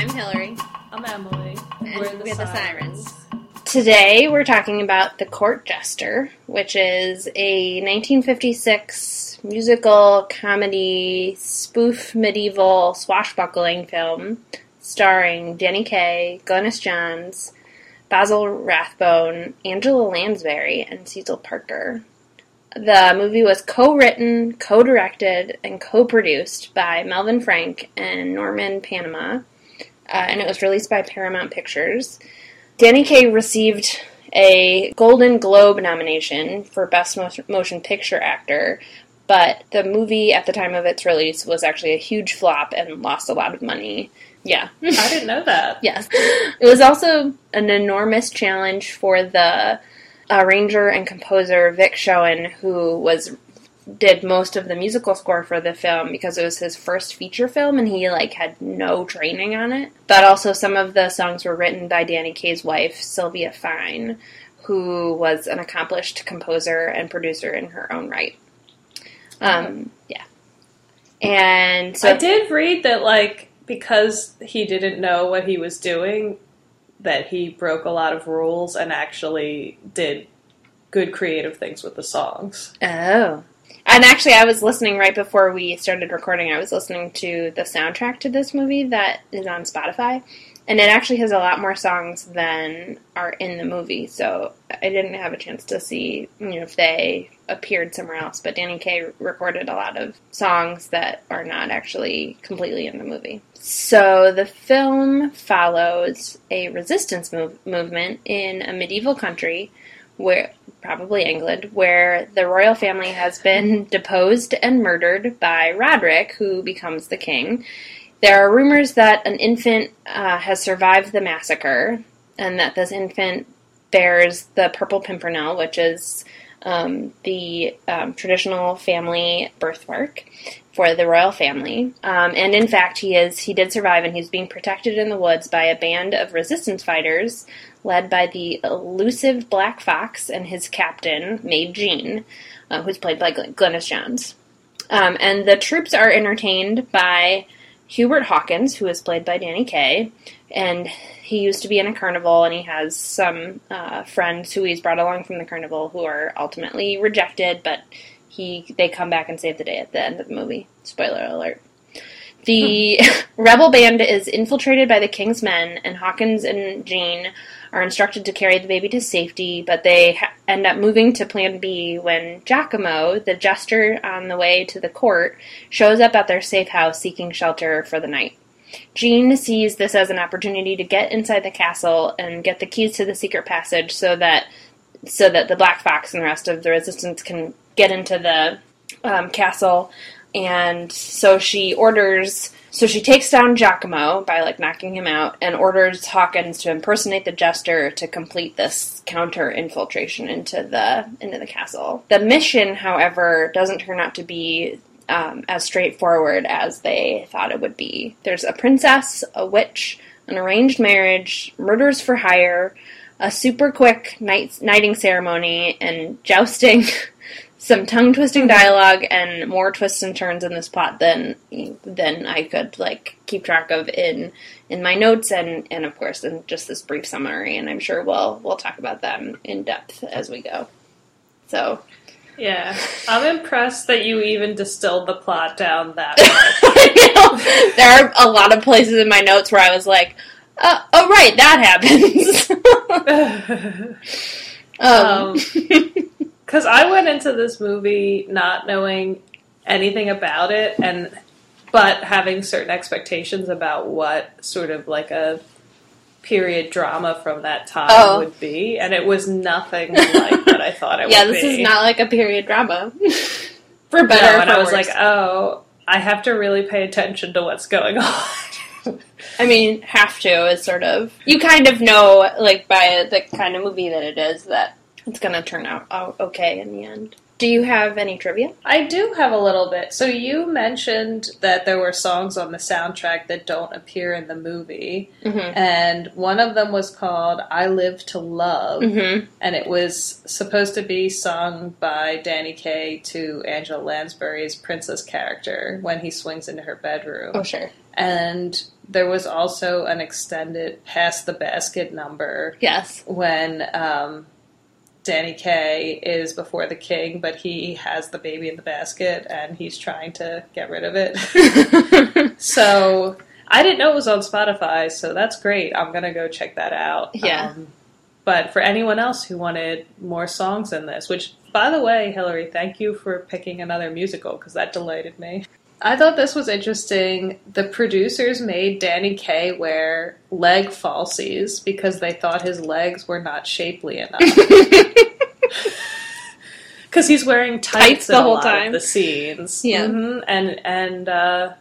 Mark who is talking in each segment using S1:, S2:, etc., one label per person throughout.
S1: I'm Hillary.
S2: I'm Emily.
S1: And
S2: we're the,
S1: we're the
S2: sirens.
S1: Sirens. Today we're talking about The Court Jester, which is a 1956 musical comedy spoof medieval swashbuckling film starring Danny Kaye, Glynis Johns, Basil Rathbone, Angela Lansbury, and Cecil Parker. The movie was co-written, co-directed, and co-produced by Melvin Frank and Norman Panama, uh, and it was released by Paramount Pictures. Danny Kaye received a Golden Globe nomination for Best Motion Picture Actor, but the movie at the time of its release was actually a huge flop and lost a lot of money. Yeah.
S2: I didn't know that.
S1: Yes. It was also an enormous challenge for the arranger and composer Vic Schoen, who was did most of the musical score for the film because it was his first feature film and he like had no training on it. But also some of the songs were written by Danny Kaye's wife, Sylvia Fine, who was an accomplished composer and producer in her own right. Um, yeah. And so
S2: I did read that, like, because he didn't know what he was doing, that he broke a lot of rules and actually did good creative things with the songs.
S1: Oh. And actually, I was listening right before we started recording. I was listening to the soundtrack to this movie that is on Spotify, and it actually has a lot more songs than are in the movie. So I didn't have a chance to see, you know, if they appeared somewhere else. But Danny Kaye recorded a lot of songs that are not actually completely in the movie. So the film follows a resistance move- movement in a medieval country where probably England, where the royal family has been deposed and murdered by Roderick, who becomes the king. There are rumors that an infant uh, has survived the massacre, and that this infant bears the purple pimpernel, which is um, the um, traditional family birthmark for the royal family. Um, and in fact, he is he did survive, and he's being protected in the woods by a band of resistance fighters led by the elusive Black Fox and his captain, Maid Jean, uh, who's played by Glen- Glynis Johns. Um, and the troops are entertained by Hubert Hawkins, who is played by Danny Kaye, and he used to be in a carnival, and he has some uh, friends who he's brought along from the carnival who are ultimately rejected, but he they come back and save the day at the end of the movie. Spoiler alert. The rebel band is infiltrated by the king's men, and Hawkins and Jean are instructed to carry the baby to safety, but they ha- end up moving to Plan B when Giacomo, the jester on the way to the court, shows up at their safe house seeking shelter for the night. Jean sees this as an opportunity to get inside the castle and get the keys to the secret passage so that so that the Black Fox and the rest of the resistance can get into the um, castle. And so she orders so she takes down Giacomo by like knocking him out and orders Hawkins to impersonate the jester to complete this counter infiltration into the into the castle. The mission, however, doesn't turn out to be um, as straightforward as they thought it would be. There's a princess, a witch, an arranged marriage, murders for hire, a super quick night knighting ceremony, and jousting. some tongue twisting dialogue and more twists and turns in this plot than than I could like keep track of in in my notes and and of course in just this brief summary and I'm sure we'll we'll talk about them in depth as we go. So
S2: Yeah. I'm impressed that you even distilled the plot down that
S1: know, there are a lot of places in my notes where I was like, uh, "Oh right, that happens." um,
S2: Because I went into this movie not knowing anything about it, and but having certain expectations about what sort of like a period drama from that time
S1: Oh.
S2: would be, and it was nothing like what I thought it
S1: yeah,
S2: would be.
S1: Yeah, this is not like a period drama. for better or
S2: and
S1: for
S2: I was
S1: worse.
S2: like, oh, I have to really pay attention to what's going on.
S1: I mean, have to is sort of you kind of know like by the kind of movie that it is that it's gonna turn out okay in the end. Do you have any trivia?
S2: I do have a little bit. So you mentioned that there were songs on the soundtrack that don't appear in the movie,
S1: Mm-hmm.
S2: and one of them was called "I Live to Love,"
S1: Mm-hmm.
S2: and it was supposed to be sung by Danny Kaye to Angela Lansbury's princess character when he swings into her bedroom.
S1: Oh, sure.
S2: And there was also an extended "Pass the Basket" number
S1: Yes.
S2: when um, Danny Kaye is before the king, but he has the baby in the basket and he's trying to get rid of it. so I didn't know it was on Spotify, so that's great. I'm gonna go check that out.
S1: Yeah.
S2: Um, but for anyone else who wanted more songs in this, which by the way, Hillary, thank you for picking another musical because that delighted me. I thought this was interesting. The producers made Danny Kaye wear leg falsies because they thought his legs were not shapely enough. Because he's wearing tights,
S1: Tights the whole time.
S2: of the scenes.
S1: Yeah.
S2: Mhm. and and uh,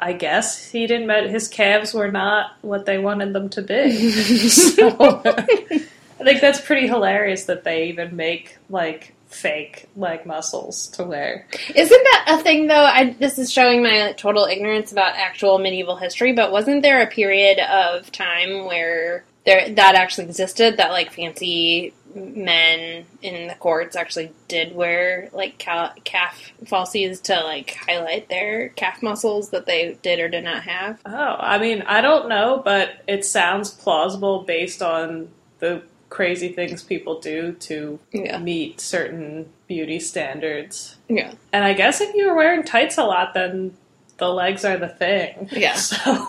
S2: I guess he didn't. Met, his calves were not what they wanted them to be. so, I think that's pretty hilarious that they even make like fake leg muscles to wear.
S1: Isn't that a thing though? I this is showing my total ignorance about actual medieval history, but wasn't there a period of time where there that actually existed that like fancy men in the courts actually did wear like cal- calf falsies to like highlight their calf muscles that they did or did not have?
S2: Oh, I mean, I don't know, but it sounds plausible based on the crazy things people do to
S1: Yeah.
S2: meet certain beauty standards.
S1: Yeah.
S2: And I guess if you were wearing tights a lot, then the legs are the thing.
S1: Yeah.
S2: So,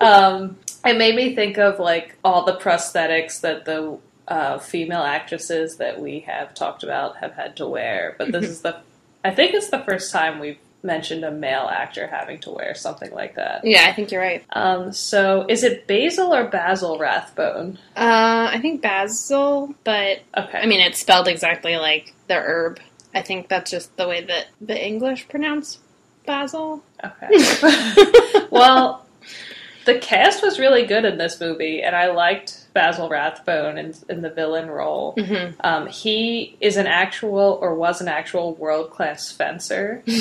S2: um, it made me think of like all the prosthetics that the uh, female actresses that we have talked about have had to wear. But this is the, I think it's the first time we've mentioned a male actor having to wear something like that.
S1: Yeah, I think you're right.
S2: Um, so is it Basil or Basil Rathbone?
S1: Uh, I think basil, but
S2: Okay.
S1: I mean it's spelled exactly like the herb. I think that's just the way that the English pronounce basil.
S2: Okay. well, the cast was really good in this movie, and I liked Basil Rathbone in, in the villain role.
S1: Mm-hmm.
S2: Um, he is an actual, or was an actual, world class fencer.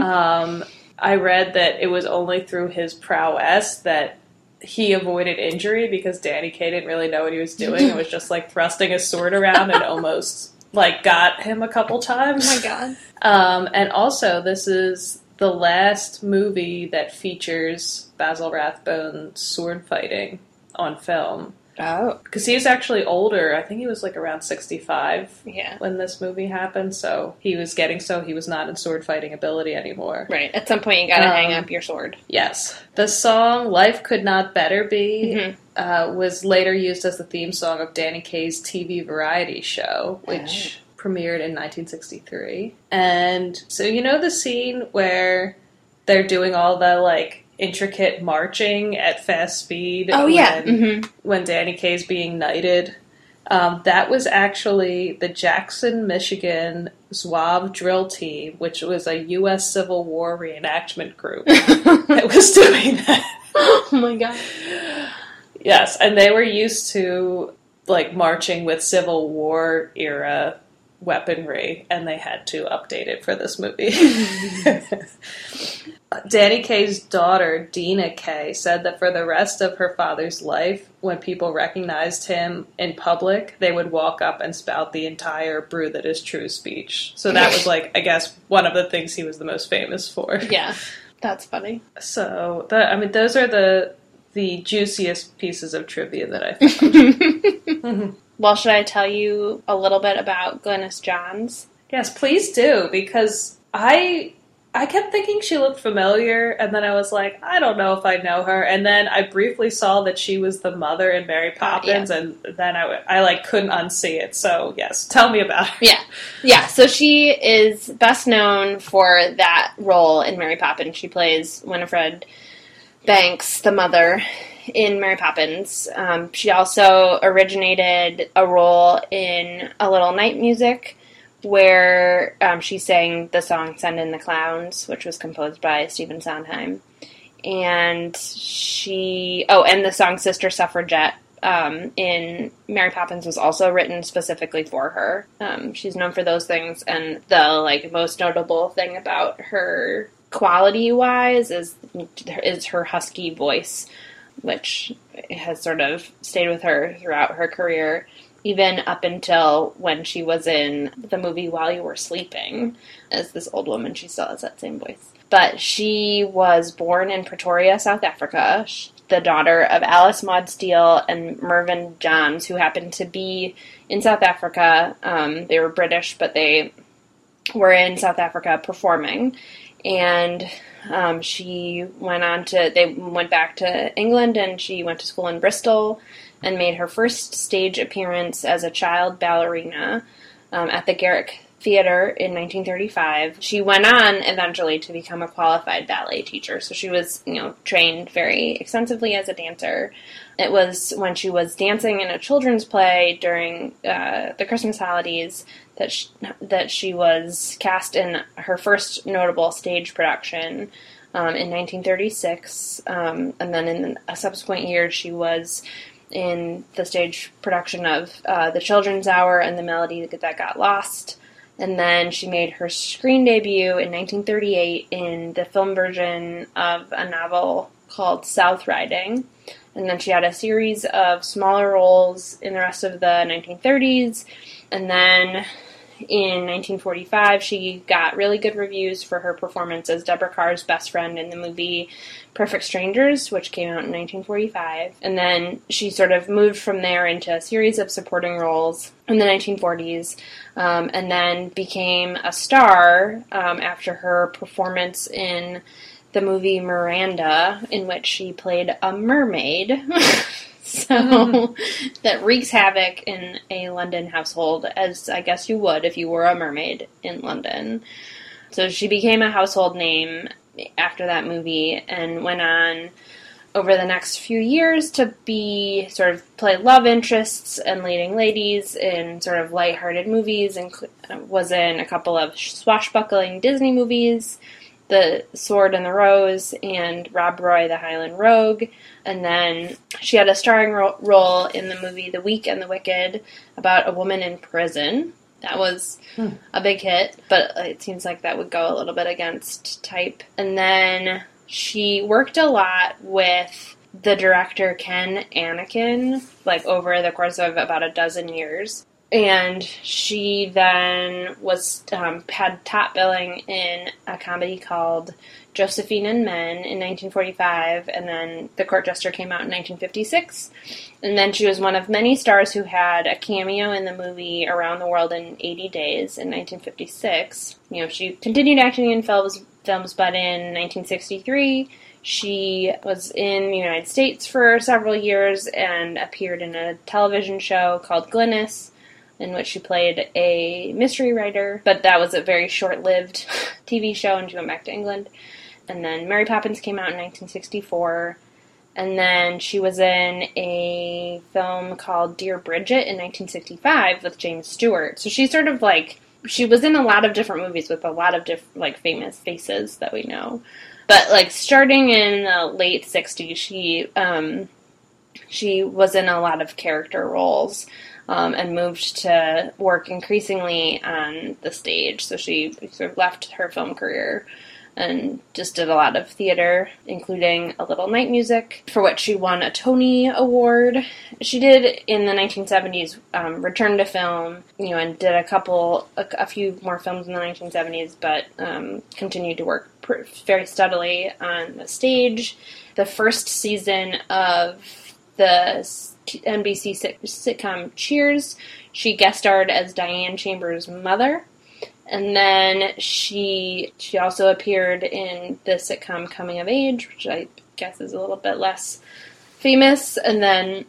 S2: Um, I read that it was only through his prowess that he avoided injury because Danny Kaye didn't really know what he was doing. It was just like thrusting his sword around and almost like got him a couple times.
S1: Oh my god.
S2: Um, and also, this is the last movie that features Basil Rathbone sword fighting on film.
S1: Oh.
S2: Because he is actually older. I think he was like around 65
S1: Yeah.
S2: when this movie happened, so he was getting so he was not in sword fighting ability anymore.
S1: Right. At some point you gotta
S2: Um,
S1: hang up your sword.
S2: Yes. The song Life Could Not Better Be
S1: Mhm.
S2: uh, was later used as the theme song of Danny Kaye's TV variety show, which premiered in 1963. And so, you know, the scene where they're doing all the like intricate marching at fast speed?
S1: Oh yeah.
S2: When,
S1: hmm
S2: when Danny Kaye's being knighted. Um, that was actually the Jackson, Michigan Zouave drill team, which was a U.S. Civil War reenactment group that was doing that.
S1: oh my god.
S2: Yes, and they were used to like marching with Civil War era weaponry, and they had to update it for this movie. Danny Kaye's daughter, Dena Kaye, said that for the rest of her father's life, when people recognized him in public, they would walk up and spout the entire brew that is true speech. So that was like, I guess, one of the things he was the most famous for.
S1: Yeah. That's funny.
S2: So, the, I mean, those are the the juiciest pieces of trivia that I found.
S1: well, should I tell you a little bit about Glynis Johns?
S2: yes, please do because I I kept thinking she looked familiar, and then I was like, I don't know if I know her. And then I briefly saw that she was the mother in Mary Poppins, and then I, I like couldn't unsee it. So yes, tell me about her.
S1: Yeah. Yeah, so she is best known for that role in Mary Poppins. She plays Winifred Banks, the mother in Mary Poppins. Um, she also originated a role in A Little Night Music, where um, she sang the song Send in the Clowns, which was composed by Stephen Sondheim. And she, oh, and the song Sister Suffragette um, in Mary Poppins was also written specifically for her. Um, she's known for those things, and the like most notable thing about her quality wise is is her husky voice, which has sort of stayed with her throughout her career, even up until when she was in the movie While You Were Sleeping. As this old woman, she still has that same voice. But she was born in Pretoria, South Africa, the daughter of Alice Maud Steele and Mervyn Johns, who happened to be in South Africa. Um, they were British, but they were in South Africa performing and um, she went on to they went back to England and she went to school in Bristol and made her first stage appearance as a child ballerina um, at the Garrick Theater in 1935. She went on eventually to become a qualified ballet teacher, so she was you know trained very extensively as a dancer. It was when she was dancing in a children's play during uh, the Christmas holidays that she, that she was cast in her first notable stage production um, in 1936, um, and then in a subsequent year she was in the stage production of uh, The Children's Hour and The Melody That Got Lost. And then she made her screen debut in 1938 in the film version of a novel called South Riding. And then she had a series of smaller roles in the rest of the 1930s. And then in 1945, she got really good reviews for her performance as Deborah Kerr's best friend in the movie Perfect Strangers, which came out in 1945. And then she sort of moved from there into a series of supporting roles in the 1940s, um, and then became a star um, after her performance in the movie Miranda, in which she played a mermaid. so mm-hmm. that wreaks havoc in a London household, as I guess you would if you were a mermaid in London. So she became a household name after that movie and went on over the next few years to be sort of play love interests and leading ladies in sort of light-hearted movies and was in a couple of swashbuckling Disney movies the Sword and the Rose and Rob Roy, the Highland Rogue. And then she had a starring ro- role in the movie The Weak and the Wicked about a woman in prison. That was hmm. a big hit, but it seems like that would go a little bit against type. And then she worked a lot with the director Ken Annakin, like over the course of about a dozen years and she then was um, had top billing in a comedy called Josephine and Men in 1945, and then The Court Jester came out in 1956. And then she was one of many stars who had a cameo in the movie Around the World in 80 Days in 1956. You know, she continued acting in films, films but in 1963 she was in the United States for several years and appeared in a television show called Glynis in which she played a mystery writer, but that was a very short lived TV show and she went back to England. And then Mary Poppins came out in 1964. And then she was in a film called Dear Bridget in 1965 with James Stewart. So she's sort of like she was in a lot of different movies with a lot of different like famous faces that we know. But like starting in the late 60s, she um, she was in a lot of character roles um, and moved to work increasingly on the stage. So she sort of left her film career and just did a lot of theater, including a little night music, for which she won a Tony Award. She did in the 1970s um, return to film, you know, and did a couple, a, a few more films in the 1970s, but um, continued to work very steadily on the stage. The first season of the NBC sitcom Cheers. She guest starred as Diane Chambers' mother. And then she she also appeared in the sitcom Coming of Age, which I guess is a little bit less famous. And then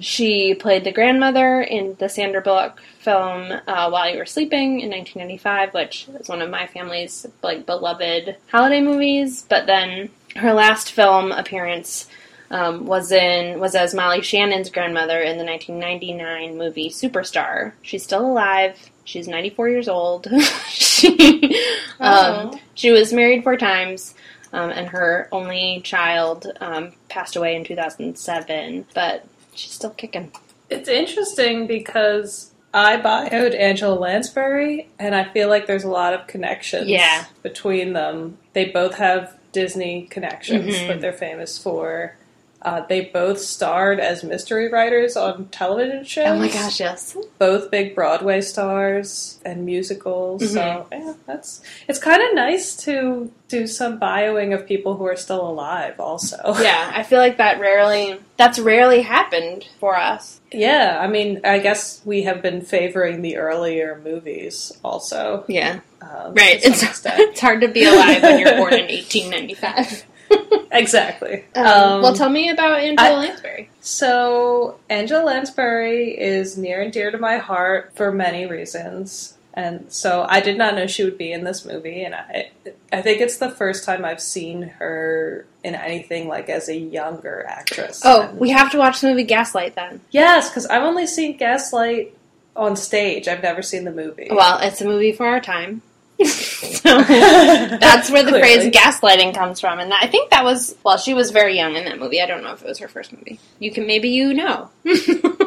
S1: she played the grandmother in the Sandra Bullock film uh, While You Were Sleeping in 1995, which is one of my family's like beloved holiday movies. But then her last film appearance um, was in was as Molly Shannon's grandmother in the 1999 movie Superstar. She's still alive. She's 94 years old. she um, she was married four times. Um, and her only child um, passed away in 2007. But She's still kicking.
S2: It's interesting because I bioed Angela Lansbury, and I feel like there's a lot of connections
S1: Yeah.
S2: between them. They both have Disney connections
S1: Mhm.
S2: that they're famous for. Uh, they both starred as mystery writers on television shows.
S1: Oh my gosh, yes.
S2: Both big Broadway stars and musicals.
S1: Mm-hmm.
S2: So yeah, that's it's kind of nice to do some bioing of people who are still alive. Also,
S1: Yeah, I feel like that rarely that's rarely happened for us.
S2: Yeah, I mean, I guess we have been favoring the earlier movies also.
S1: Yeah.
S2: Um,
S1: Right. It's it's hard to be alive when you're born in 1895.
S2: exactly.
S1: Um,
S2: Um,
S1: well, tell me about Angela
S2: I-
S1: Lansbury.
S2: so, Angela Lansbury is near and dear to my heart for many reasons. And so I did not know she would be in this movie, and I, I think it's the first time I've seen her in anything like as a younger actress.
S1: Oh,
S2: And-
S1: we have to watch the movie Gaslight then.
S2: yes, because I've only seen Gaslight on stage. I've never seen the movie.
S1: Well, it's a movie for our time. so that's where the phrase gaslighting comes from. And I think that was, well, she was very young in that movie. I don't know if it was her first movie. You can, maybe you know.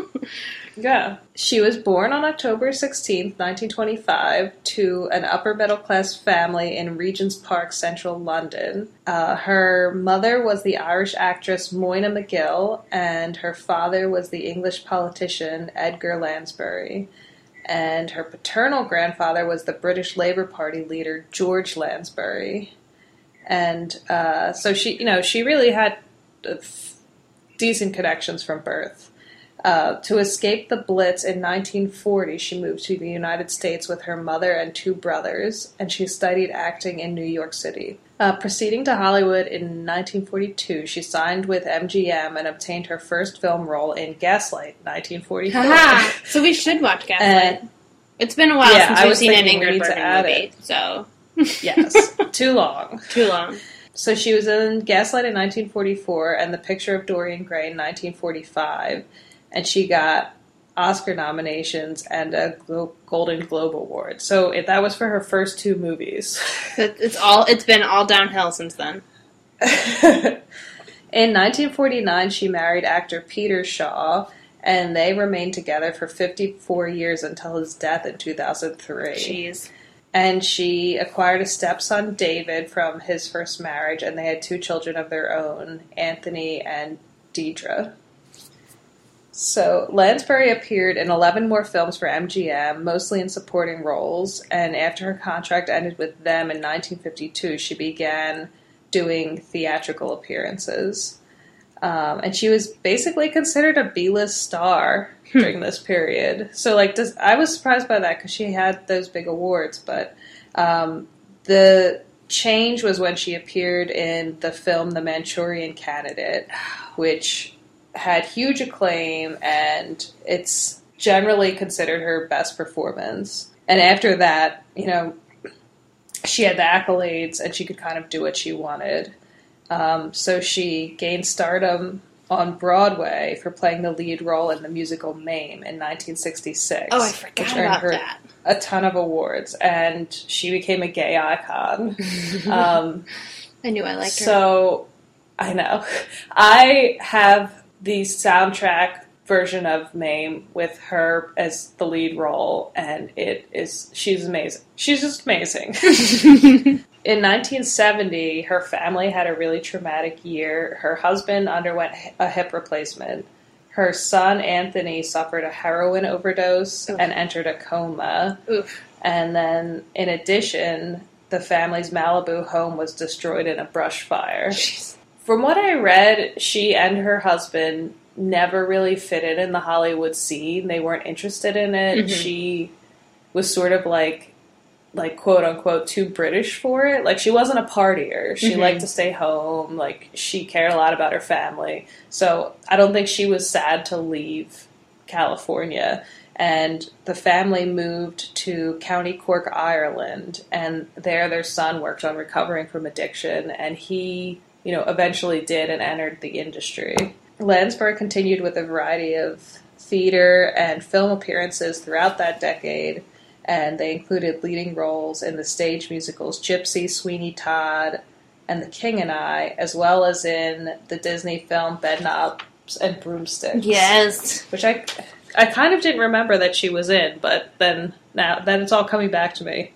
S2: Yeah. She was born on October 16th, 1925, to an upper middle class family in Regent's Park, central London. Uh, her mother was the Irish actress Moyna McGill, and her father was the English politician Edgar Lansbury. And her paternal grandfather was the British Labour Party leader George Lansbury. And uh, so she, you know, she really had uh, decent connections from birth. Uh, to escape the Blitz in 1940, she moved to the United States with her mother and two brothers, and she studied acting in New York City. Uh, proceeding to Hollywood in 1942, she signed with MGM and obtained her first film role in Gaslight, 1944.
S1: So we should watch Gaslight.
S2: And-
S1: it's been a while
S2: Yeah,
S1: since
S2: I
S1: we've seen an Ingrid Bergman movie. So,
S2: yes, too long.
S1: too long.
S2: So she was in Gaslight in 1944 and The Picture of Dorian Gray in 1945, and she got Oscar nominations and a Glo- Golden Globe Award. So it, that was for her first two movies.
S1: It's all. It's been all downhill since then.
S2: in 1949, she married actor Peter Shaw, and they remained together for 54 years until his death in 2003.
S1: Jeez.
S2: And she acquired a stepson, David, from his first marriage, and they had two children of their own, Anthony and Deidre. So, Lansbury appeared in 11 more films for MGM, mostly in supporting roles, and after her contract ended with them in 1952, she began doing theatrical appearances. Um, and she was basically considered a B-list star during this period. So, like, does, I was surprised by that because she had those big awards. But um, the change was when she appeared in the film *The Manchurian Candidate*, which had huge acclaim, and it's generally considered her best performance. And after that, you know, she had the accolades, and she could kind of do what she wanted. Um, so she gained stardom on Broadway for playing the lead role in the musical Mame in 1966.
S1: Oh, I
S2: which
S1: forgot
S2: earned
S1: about
S2: her
S1: that.
S2: a ton of awards, and she became a gay icon. um,
S1: I knew I liked her.
S2: so I know I have the soundtrack version of Mame with her as the lead role, and it is she's amazing. She's just amazing. In 1970, her family had a really traumatic year. Her husband underwent a hip replacement. Her son Anthony suffered a heroin overdose
S1: Oof.
S2: and entered a coma.
S1: Oof.
S2: And then, in addition, the family's Malibu home was destroyed in a brush fire.
S1: Jeez.
S2: From what I read, she and her husband never really fitted in the Hollywood scene. They weren't interested in it.
S1: Mhm.
S2: She was sort of like like quote unquote too British for it. Like she wasn't a partier. She
S1: Mhm.
S2: liked to stay home. Like she cared a lot about her family. So I don't think she was sad to leave California. And the family moved to County Cork, Ireland, and there their son worked on recovering from addiction, and he, you know, eventually did and entered the industry. Lansbury continued with a variety of theater and film appearances throughout that decade, and they included leading roles in the stage musicals Gypsy, Sweeney Todd, and The King and I, as well as in the Disney film Bedknobs and Broomsticks.
S1: Yes.
S2: which I I kind of didn't remember that she was in, but then now then it's all coming back to me.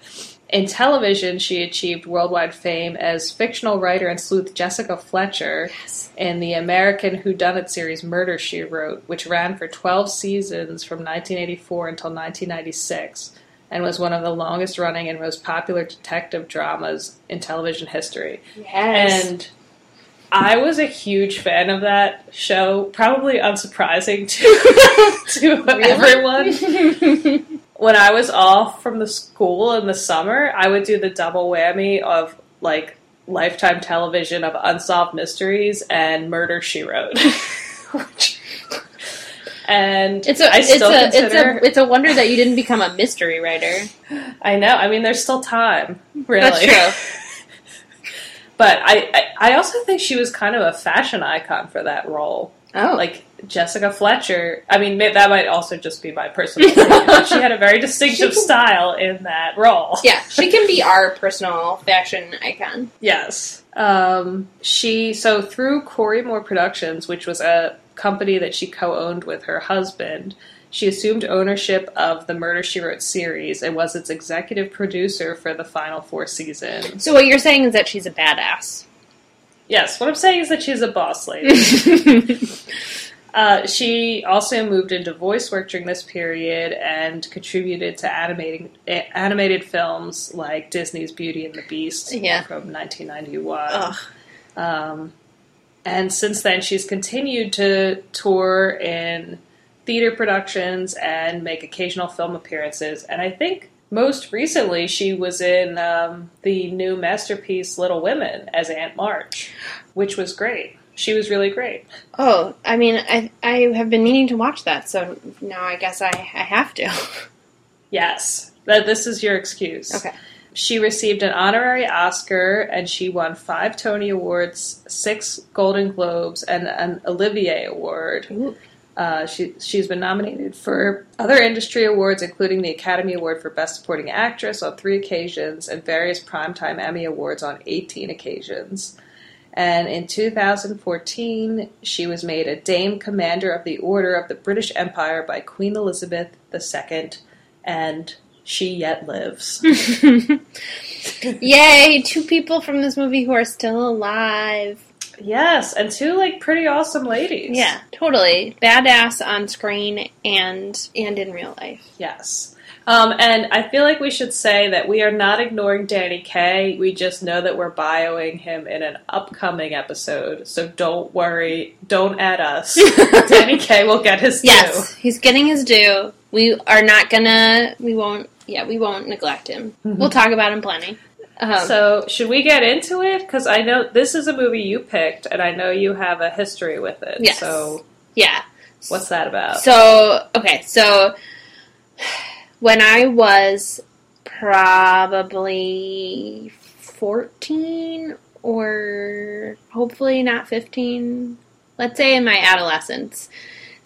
S2: In television, she achieved worldwide fame as fictional writer and sleuth Jessica Fletcher
S1: Yes.
S2: in the American Whodunit series Murder She Wrote, which ran for 12 seasons from 1984 until 1996 and was one of the longest running and most popular detective dramas in television history.
S1: Yes.
S2: And I was a huge fan of that show, probably unsurprising to, to everyone. When I was off from the school in the summer, I would do the double whammy of like lifetime television of unsolved mysteries and murder she wrote. And
S1: It's a
S2: I
S1: it's
S2: still
S1: a it's a it's a wonder that you didn't become a mystery writer.
S2: I know. I mean, there's still time, really.
S1: That's true.
S2: But I, I, I also think she was kind of a fashion icon for that role.
S1: Oh,
S2: Like Jessica Fletcher. I mean, that might also just be my personal opinion. but she had a very distinctive style in that role.
S1: yeah, she can be our personal fashion icon.
S2: Yes. Um, she so through Corey Moore Productions, which was a company that she co-owned with her husband, she assumed ownership of the Murder She Wrote series and was its executive producer for the final four seasons.
S1: So what you're saying is that she's a badass.
S2: Yes, what I'm saying is that she's a boss lady. Uh, she also moved into voice work during this period and contributed to animating a- animated films like Disney's Beauty and the Beast
S1: Yeah.
S2: from 1991. Um, and since then, she's continued to tour in theater productions and make occasional film appearances. And I think most recently, she was in um, the new masterpiece Little Women as Aunt March, which was great. She was really great.
S1: Oh, I mean, I I have been meaning to watch that, so now I guess I I have to.
S2: Yes, this is your excuse.
S1: Okay.
S2: She received an honorary Oscar and she won five Tony Awards, six Golden Globes, and an Olivier Award.
S1: Ooh.
S2: Uh, she, she's been nominated for other industry awards, including the Academy Award for Best Supporting Actress on three occasions and various Primetime Emmy Awards on 18 occasions. And in 2014, she was made a Dame Commander of the Order of the British Empire by Queen Elizabeth II, and she yet lives.
S1: Yay! Two people from this movie who are still alive.
S2: Yes, and two like pretty awesome ladies.
S1: Yeah, totally badass on screen and and in real life.
S2: Yes. Um, and I feel like we should say that we are not ignoring Danny Kaye. We just know that we're bioing him in an upcoming episode. So don't worry. Don't add us. Danny Kaye will get his due.
S1: Yes, he's getting his due. We are not gonna. We won't. Yeah, we won't neglect him. We'll talk about him plenty. Um,
S2: So should we get into it? Because I know this is a movie you picked, and I know you have a history with it.
S1: Yes.
S2: So
S1: yeah.
S2: what's that about?
S1: So okay, so when I was probably fourteen or hopefully not fifteen, let's say in my adolescence,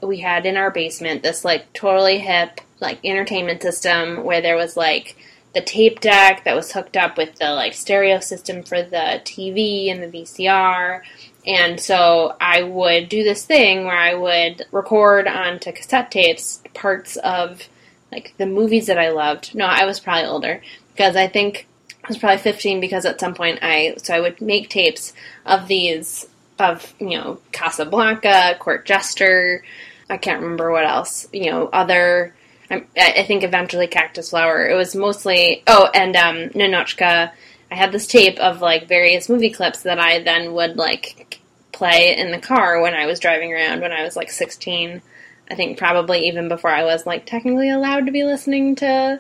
S1: we had in our basement this like totally hip like entertainment system where there was like the tape deck that was hooked up with the like stereo system for the TV and the VCR. And so I would do this thing where I would record onto cassette tapes parts of like the movies that I loved. No, I was probably older because I think I was probably 15 because at some point I so I would make tapes of these of, you know, Casablanca, Court Jester, I can't remember what else, you know, other I, I think eventually Cactus Flower. It was mostly oh, and um, Ninotchka. I had this tape of like various movie clips that I then would like play in the car when I was driving around when I was like 16. I think probably even before I was like technically allowed to be listening to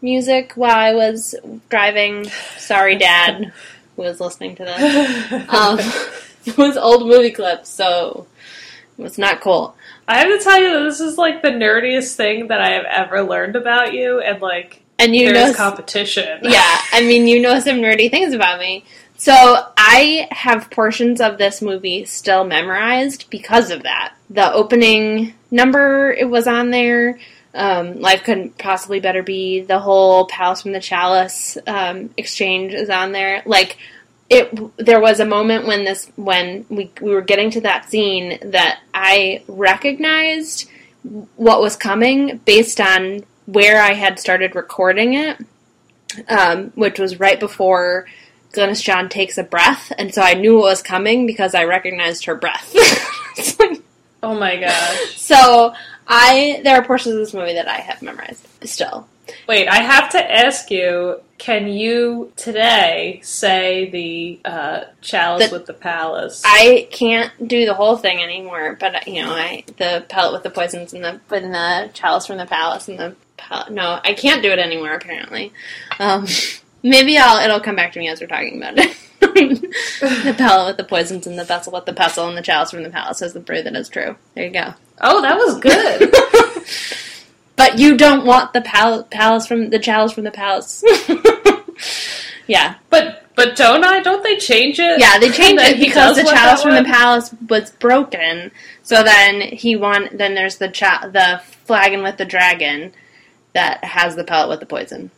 S1: music while I was driving. Sorry, Dad, who was listening to this. Um, it was old movie clips, so it was not cool.
S2: I have to tell you that this is like the nerdiest thing that I have ever learned about you, and like
S1: And you know,
S2: competition.
S1: yeah, I mean, you know some nerdy things about me. So I have portions of this movie still memorized because of that. The opening number it was on there. Um, Life couldn't possibly better be. The whole Palace from the Chalice um, exchange is on there. Like it there was a moment when this when we we were getting to that scene that I recognized what was coming based on where I had started recording it, um, which was right before Glynis John takes a breath, and so I knew what was coming because I recognized her breath.
S2: oh my gosh!
S1: So I there are portions of this movie that I have memorized still.
S2: Wait, I have to ask you. Can you today say the uh, chalice
S1: The-
S2: with the palace?
S1: I can't do the whole thing anymore, but you know, I the pellet with the poisons and the and the chalice from the palace and the pal- no, I can't do it anymore. Apparently, um, maybe I'll it'll come back to me as we're talking about it. the pellet with the poisons and the vessel with the pestle and the chalice from the palace is the brew that is true. There you go.
S2: oh, that was good.
S1: but you don't want the pal- palace from the chalice from the palace. yeah,
S2: but but don't I? Don't they change it?
S1: Yeah, they
S2: change
S1: it because the
S2: want
S1: chalice from the palace was broken. So then he won. Then there's the cha- the flagon with the dragon that has the pellet with the poison.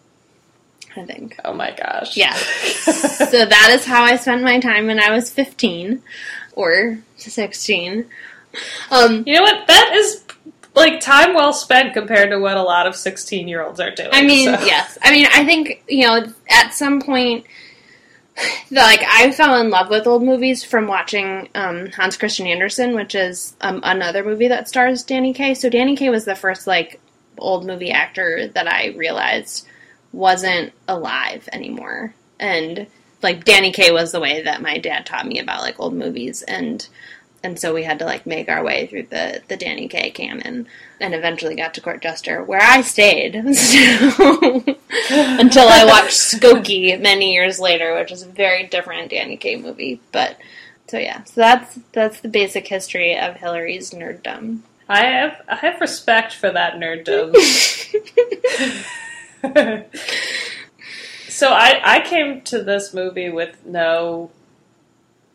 S1: I think.
S2: Oh my gosh.
S1: Yeah. so that is how I spent my time when I was 15 or 16. Um,
S2: You know what? That is like time well spent compared to what a lot of sixteen-year-olds are doing.
S1: I mean,
S2: so.
S1: yes. I mean, I think you know, at some point, like I fell in love with old movies from watching um, Hans Christian Andersen, which is um, another movie that stars Danny Kaye. So Danny Kaye was the first like old movie actor that I realized wasn't alive anymore, and like Danny Kaye was the way that my dad taught me about like old movies and. And so we had to like make our way through the, the Danny Kaye canon, and eventually got to Court Jester, where I stayed so- until I watched Skokie many years later, which is a very different Danny Kaye movie. But so yeah, so that's that's the basic history of Hillary's nerddom.
S2: I have I have respect for that nerddom. so I I came to this movie with no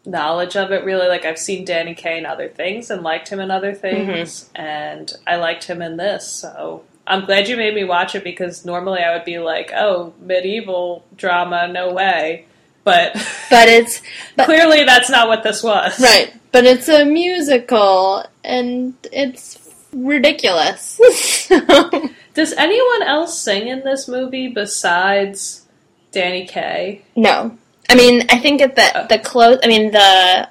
S2: knowledge of it really. Like I've seen Danny Kaye in other things and liked him in other things, mm-hmm. and I liked him in this. So I'm glad you made me watch it because normally I would be like, oh, medieval drama, no way. But
S1: but it's but,
S2: clearly that's not what this was.
S1: right, but it's a musical and it's ridiculous. So-
S2: Does anyone else sing in this movie besides Danny Kaye?
S1: No, I mean I think at the oh. the close. I mean the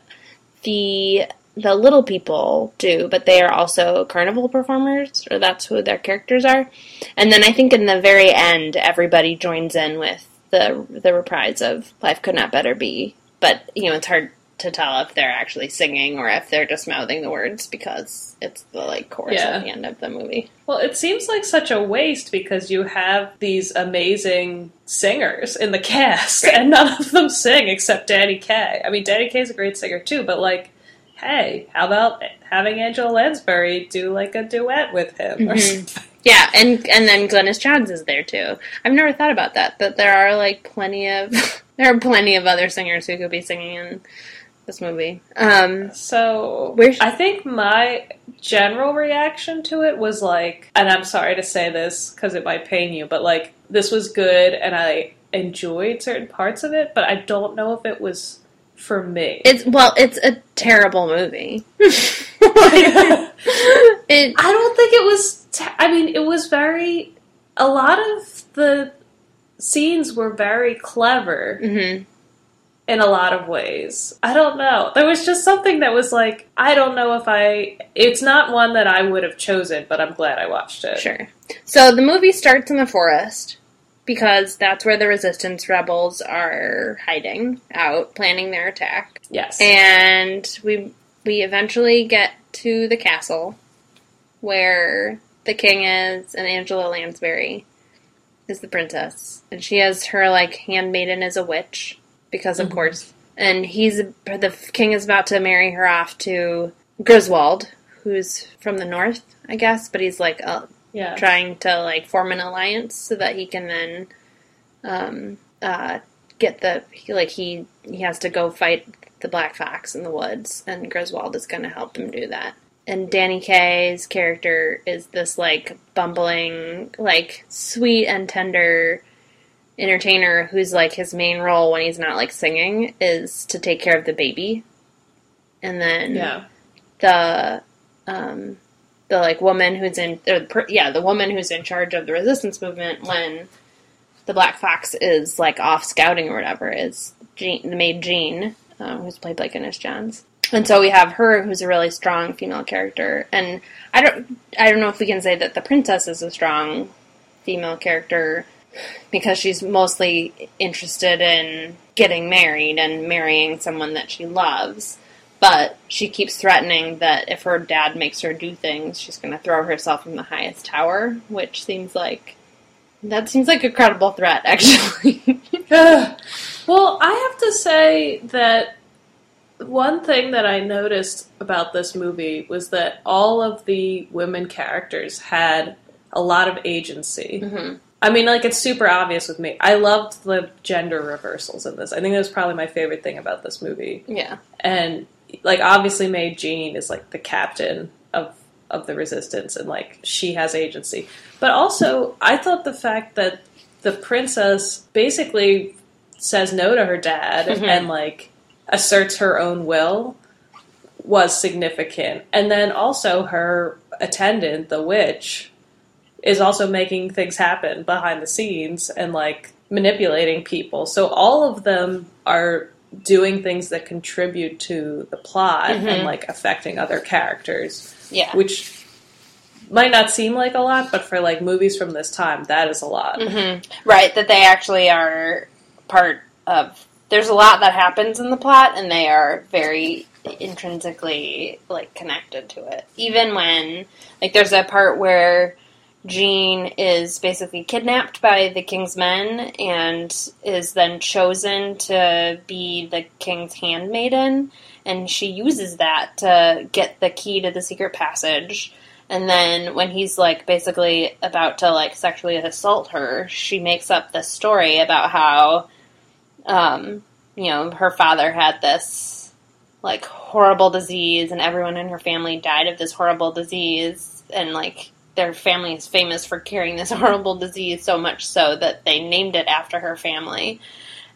S1: the the little people do, but they are also carnival performers, or that's who their characters are. And then I think in the very end, everybody joins in with the the reprise of "Life Could Not Better Be." But you know, it's hard to tell if they're actually singing or if they're just mouthing the words because it's the like chorus
S2: Yeah.
S1: at the end of the movie.
S2: Well, it seems like such a waste because you have these amazing singers in the cast, and none of them sing except Danny Kaye. I mean, Danny Kaye's a great singer too, but like, hey, how about having Angela Lansbury do like a duet with him
S1: Mhm.
S2: something?
S1: Yeah, and and then Glynis Johns is there too. I've never thought about that. That there are like plenty of there are plenty of other singers who could be singing in this movie. Um,
S2: So I think my general reaction to it was like, and I'm sorry to say this because it might pain you, but like this was good and I enjoyed certain parts of it, but I don't know if it was for me.
S1: it's well, it's a terrible movie. it
S2: I don't think it was. I mean, it was very. A lot of the scenes were very clever
S1: mhm.
S2: In a lot of ways. I don't know. There was just something that was like, I don't know if I. It's not one that I would have chosen, but I'm glad I watched it.
S1: Sure. So the movie starts in the forest because that's where the resistance rebels are hiding out, planning their attack.
S2: Yes.
S1: And we we eventually get to the castle where the king is and Angela Lansbury is the princess. And she has her like handmaiden as a witch because of
S2: Mhm.
S1: course. And he's the king is about to marry her off to Griswold, who's from the north, I guess, but he's like uh,
S2: yeah.
S1: trying to like form an alliance so that he can then um, uh, get the he, like he he has to go fight the black fox in the woods and Griswold is going to help him do that. And Danny Kaye's character is this like bumbling, like sweet and tender entertainer who's like his main role when he's not like singing is to take care of the baby. And then
S2: Yeah.
S1: the um the like woman who's in or, yeah, the woman who's in charge of the resistance movement when the Black Fox is like off scouting or whatever is Jean, the maid Jean, um, who's played by Glynis Johns. And so we have her, who's a really strong female character, and I don't, I don't know if we can say that the princess is a strong female character because she's mostly interested in getting married and marrying someone that she loves. But she keeps threatening that if her dad makes her do things, she's going to throw herself from the highest tower, which seems like that seems like a credible threat, actually.
S2: well, I have to say that one thing that I noticed about this movie was that all of the women characters had a lot of agency.
S1: Mhm.
S2: I mean, like it's super obvious with me. I loved the gender reversals in this. I think that was probably my favorite thing about this movie.
S1: Yeah.
S2: And like obviously Maid Jean is like the captain of of the resistance and like she has agency. But also I thought the fact that the princess basically says no to her dad
S1: Mhm.
S2: and like asserts her own will was significant. And then also her attendant, the witch, is also making things happen behind the scenes and like manipulating people. So all of them are doing things that contribute to the plot
S1: Mhm.
S2: and like affecting other characters,
S1: Yeah.
S2: which might not seem like a lot, but for like movies from this time, that is a lot.
S1: hmm Right, that they actually are part of. There's a lot that happens in the plot, and they are very intrinsically like connected to it. Even when, like, there's a part where Jean is basically kidnapped by the king's men and is then chosen to be the king's handmaiden, and she uses that to get the key to the secret passage. And then when he's like basically about to like sexually assault her, she makes up this story about how, um, you know, her father had this like horrible disease, and everyone in her family died of this horrible disease, and like their family is famous for carrying this horrible disease so much so that they named it after her family.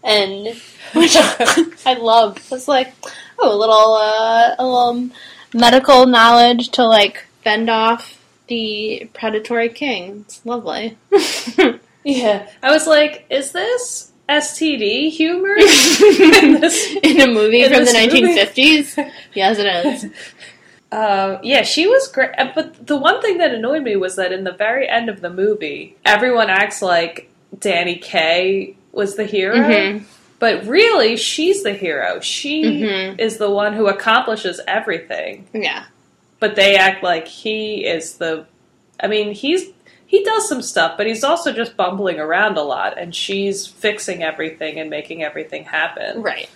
S1: And which I loved. It's like, oh, a little, uh, a little medical knowledge to like fend off the predatory king. It's lovely.
S2: Yeah. I was like, is this STD humor in this
S1: In a movie
S2: In
S1: from the
S2: this movie?
S1: 1950s? Yes, it is.
S2: Uh, yeah, she was great. uh, But the one thing that annoyed me was that in the very end of the movie, everyone acts like Danny Kaye was the hero.
S1: Mhm.
S2: But really, she's the hero. She
S1: Mhm.
S2: is the one who accomplishes everything.
S1: Yeah.
S2: But they act like he is the. I mean, he's he does some stuff, but he's also just bumbling around a lot, and she's fixing everything and making everything happen.
S1: Right.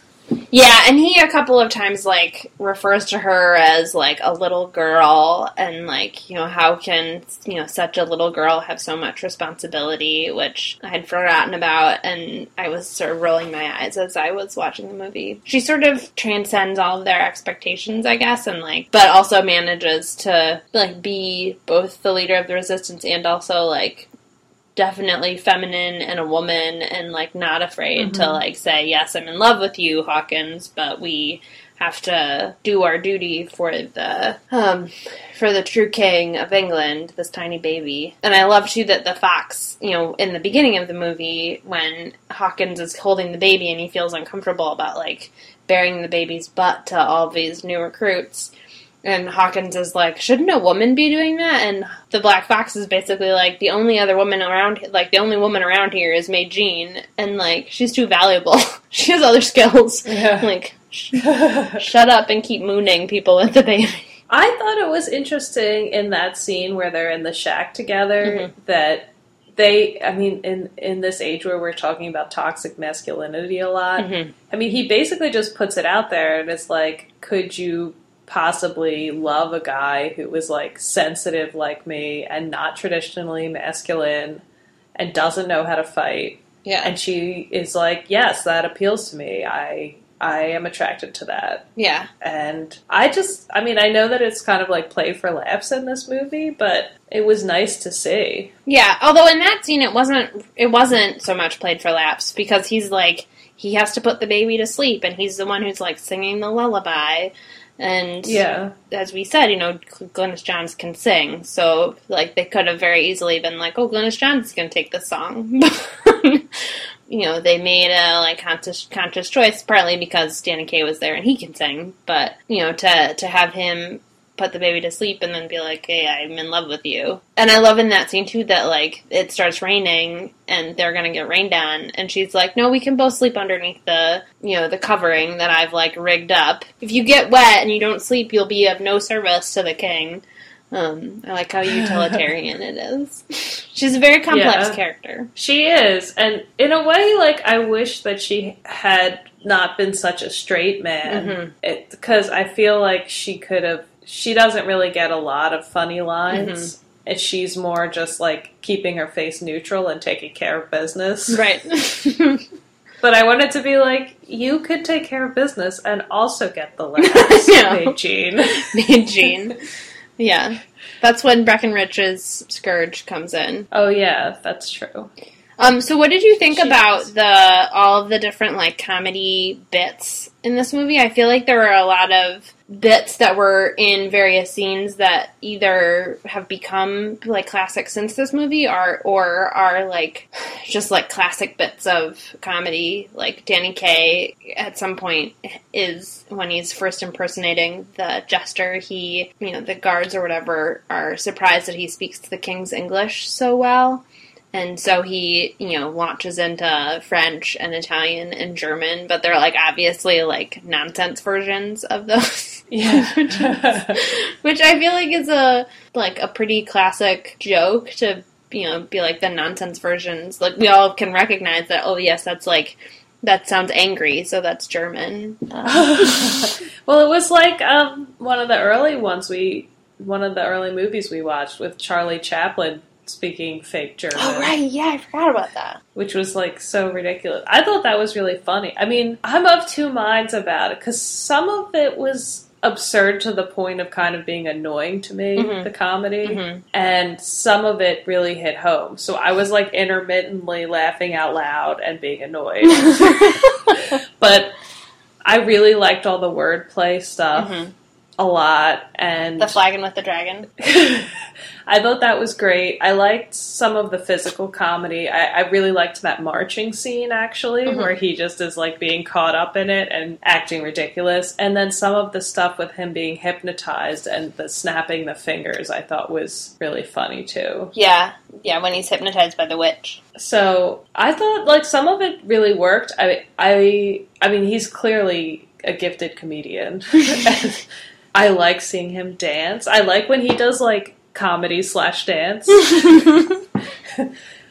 S1: Yeah, and he a couple of times like refers to her as like a little girl and like, you know, how can, you know, such a little girl have so much responsibility, which I had forgotten about and I was sort of rolling my eyes as I was watching the movie. She sort of transcends all of their expectations, I guess, and like but also manages to like be both the leader of the resistance and also like definitely feminine and a woman and like not afraid to
S2: Mhm.
S1: like say yes i'm in love with you hawkins but we have to do our duty for the um for the true king of england this tiny baby and i love too that the fox you know in the beginning of the movie when hawkins is holding the baby and he feels uncomfortable about like baring the baby's butt to all these new recruits and Hawkins is like, shouldn't a woman be doing that? And the Black Fox is basically like, the only other woman around, like the only woman around here is Maid Jean, and like she's too valuable. she has other skills.
S2: Yeah.
S1: Like, sh- shut up and keep mooning people with the baby.
S2: I thought it was interesting in that scene where they're in the shack together
S1: Mhm.
S2: that they I mean in in this age where we're talking about toxic masculinity a lot.
S1: Mhm.
S2: I mean he basically just puts it out there and it's like could you possibly love a guy who was like sensitive like me and not traditionally masculine and doesn't know how to fight
S1: Yeah.
S2: and she is like yes that appeals to me i I am attracted to that.
S1: Yeah.
S2: And I just, I mean, I know that it's kind of like play for laughs in this movie, but it was nice to see.
S1: Yeah, although in that scene it wasn't it wasn't so much played for laughs because he's like he has to put the baby to sleep and he's the one who's like singing the lullaby and
S2: Yeah.
S1: as we said, you know, Glynis Johns can sing, so like they could have very easily been like, "Oh, Glynis Johns is going to take this song." you know, they made a like conscious conscious choice, partly because Danny Kaye was there and he can sing, but you know, to to have him put the baby to sleep and then be like, "Hey, I'm in love with you." And I love in that scene too that like it starts raining and they're gonna get rained on, and she's like, "No, we can both sleep underneath the you know the covering that I've like rigged up. If you get wet and you don't sleep, you'll be of no service to the king." Um, I like how utilitarian it is. She's a very complex
S2: Yeah.
S1: character.
S2: She is. And in a way, like, I wish that she had not been such a straight man. Because I feel like she could have, she doesn't really get a lot of funny lines. Mm-hmm. And she's more just like keeping her face neutral and taking care of business.
S1: Right.
S2: But I wanted to be like, you could take care of business and also get the laughs,
S1: Yeah.
S2: Maid Jean.
S1: Jean. Yeah. That's when Breckenridge's Scourge comes in.
S2: Oh yeah, that's true.
S1: Um, so what did you think
S2: She
S1: about
S2: is.
S1: the all of the different like comedy bits in this movie? I feel like there were a lot of bits that were in various scenes that either have become like classic since this movie or or are like just like classic bits of comedy. Like Danny Kaye at some point is when he's first impersonating the jester, he you know, the guards or whatever are surprised that he speaks the king's English so well. And so he, you know, launches into French and Italian and German, but they're like obviously like nonsense versions of those.
S2: Yeah.
S1: Which I feel like is a like a pretty classic joke to, you know, be like the nonsense versions. Like we all can recognize that, oh yes, that's like that sounds angry, so that's German. Uh,
S2: well, it was like um, one of the early ones we, one of the early movies we watched with Charlie Chaplin speaking fake German,
S1: oh right, yeah, I forgot about that.
S2: which was like so ridiculous. I thought that was really funny. I mean, I'm of two minds about it because some of it was absurd to the point of kind of being annoying to me,
S1: Mhm.
S2: the comedy,
S1: Mhm.
S2: and some of it really hit home. So I was like intermittently laughing out loud and being annoyed. but I really liked all the wordplay stuff
S1: Mhm.
S2: A lot, and
S1: The flagon with the dragon.
S2: I thought that was great. I liked some of the physical comedy. I, I really liked that marching scene actually,
S1: Mhm.
S2: where he just is like being caught up in it and acting ridiculous. And then some of the stuff with him being hypnotized and the snapping the fingers, I thought was really funny too.
S1: Yeah, yeah, when he's hypnotized by the witch.
S2: So I thought like some of it really worked. I I I mean he's clearly a gifted comedian. I like seeing him dance. I like when he does like comedy slash dance.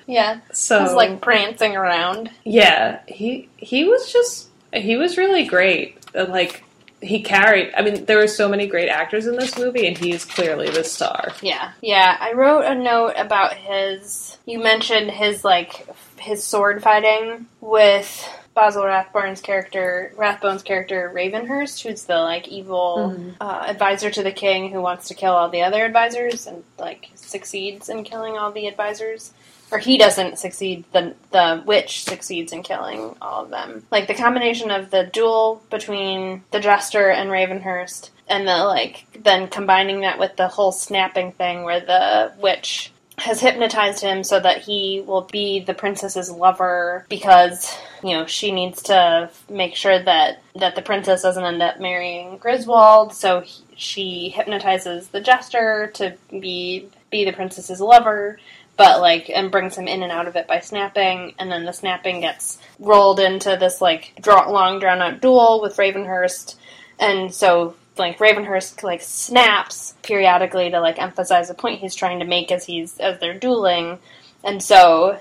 S1: yeah,
S2: So
S1: he's like prancing around.
S2: yeah, he he was just he was really great. Uh, Like he carried. I mean, there were so many great actors in this movie, and he's clearly the star.
S1: Yeah, yeah. I wrote a note about his. You mentioned his like his sword fighting with Basil Rathbone's character, Rathbone's character Ravenhurst, who's the like evil
S2: Mhm.
S1: uh, advisor to the king who wants to kill all the other advisors and like succeeds in killing all the advisors. Or he doesn't succeed. The the witch succeeds in killing all of them. Like the combination of the duel between the jester and Ravenhurst, and the like, then combining that with the whole snapping thing, where the witch has hypnotized him so that he will be the princess's lover because you know she needs to make sure that that the princess doesn't end up marrying Griswold. So he, she hypnotizes the jester to be be the princess's lover but like and brings him in and out of it by snapping and then the snapping gets rolled into this like draw, long drawn out duel with ravenhurst and so like ravenhurst like snaps periodically to like emphasize the point he's trying to make as he's as they're dueling. And so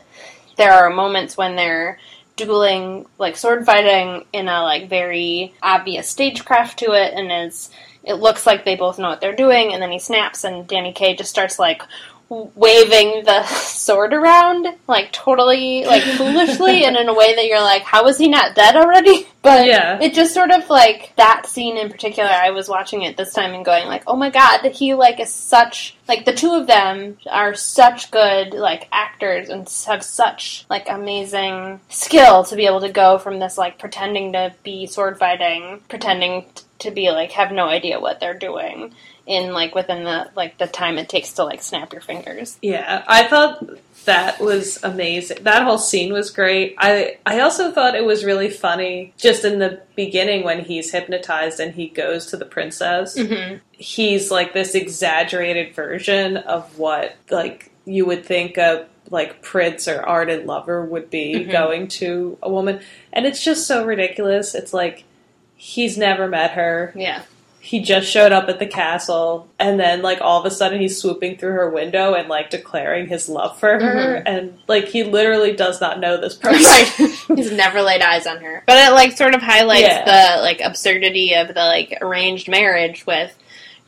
S1: there are moments when they're dueling like sword fighting in a like very obvious stagecraft to it and is it looks like they both know what they're doing and then he snaps and danny kaye just starts like waving the sword around, like totally, like foolishly, and in a way that you're like, how is he not dead already? But
S2: Yeah.
S1: it just sort of like that scene in particular. I was watching it this time and going like, oh my god, he like is such like the two of them are such good like actors and have such like amazing skill to be able to go from this like pretending to be sword fighting, pretending to be like have no idea what they're doing in like within the like the time it takes to like snap your fingers.
S2: Yeah, I thought that was amazing. That whole scene was great. I I also thought it was really funny just in the beginning when he's hypnotized and he goes to the princess.
S1: Mm-hmm.
S2: He's like this exaggerated version of what like you would think a like prince or ardent lover would be
S1: Mhm.
S2: going to a woman and it's just so ridiculous. It's like he's never met her
S1: Yeah.
S2: He just showed up at the castle and then like all of a sudden he's swooping through her window and like declaring his love for her and like he literally does not know this person
S1: Right. He's never laid eyes on her. But it like sort of highlights
S2: Yeah.
S1: the like absurdity of the like arranged marriage with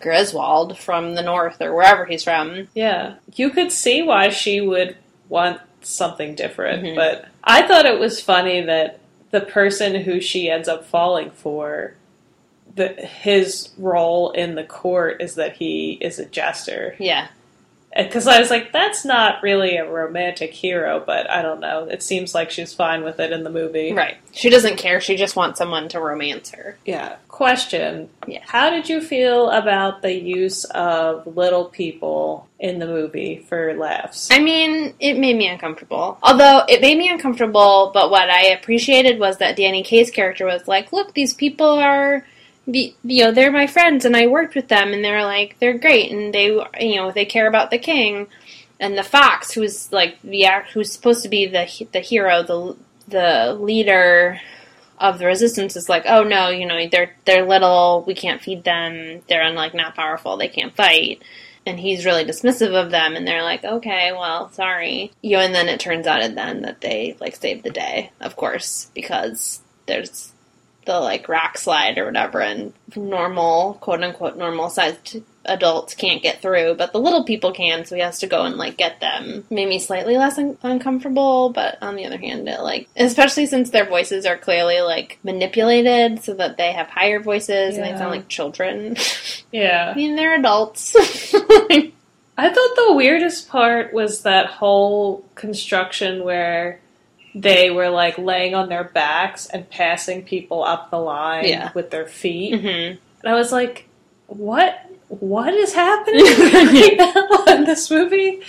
S1: Griswold from the north or wherever he's from.
S2: yeah you could see why she would want something different
S1: Mhm.
S2: but i thought it was funny that the person who she ends up falling for the, his role in the court is that he is a jester
S1: Yeah.
S2: because I was like, that's not really a romantic hero, but I don't know. It seems like she's fine with it in the movie.
S1: Right. She doesn't care. She just wants someone to romance her.
S2: Yeah. Question.
S1: Yeah.
S2: How did you feel about the use of little people in the movie for laughs?
S1: I mean, it made me uncomfortable. Although it made me uncomfortable, but what I appreciated was that Danny Kaye's character was like, "Look, these people are, the you know, they're my friends, and I worked with them, and they're like, they're great, and they, you know, they care about the king." And the fox, who's like the who's supposed to be the the hero, the the leader of the resistance, is like, "Oh no, you know, they're they're little, we can't feed them, they're like not powerful, they can't fight." and he's really dismissive of them and they're like okay well sorry you know and then it turns out and then that they like save the day of course because there's the like rock slide or whatever and normal quote unquote normal sized adults can't get through but the little people can so he has to go and like get them made me slightly less un- uncomfortable but on the other hand it like especially since their voices are clearly like manipulated so that they have higher voices and they sound like children
S2: Yeah.
S1: I mean, they're adults.
S2: I thought the weirdest part was that whole construction where they were like laying on their backs and passing people up the line
S1: Yeah.
S2: with their feet.
S1: hmm
S2: And I was like, what? What is happening right now in this movie?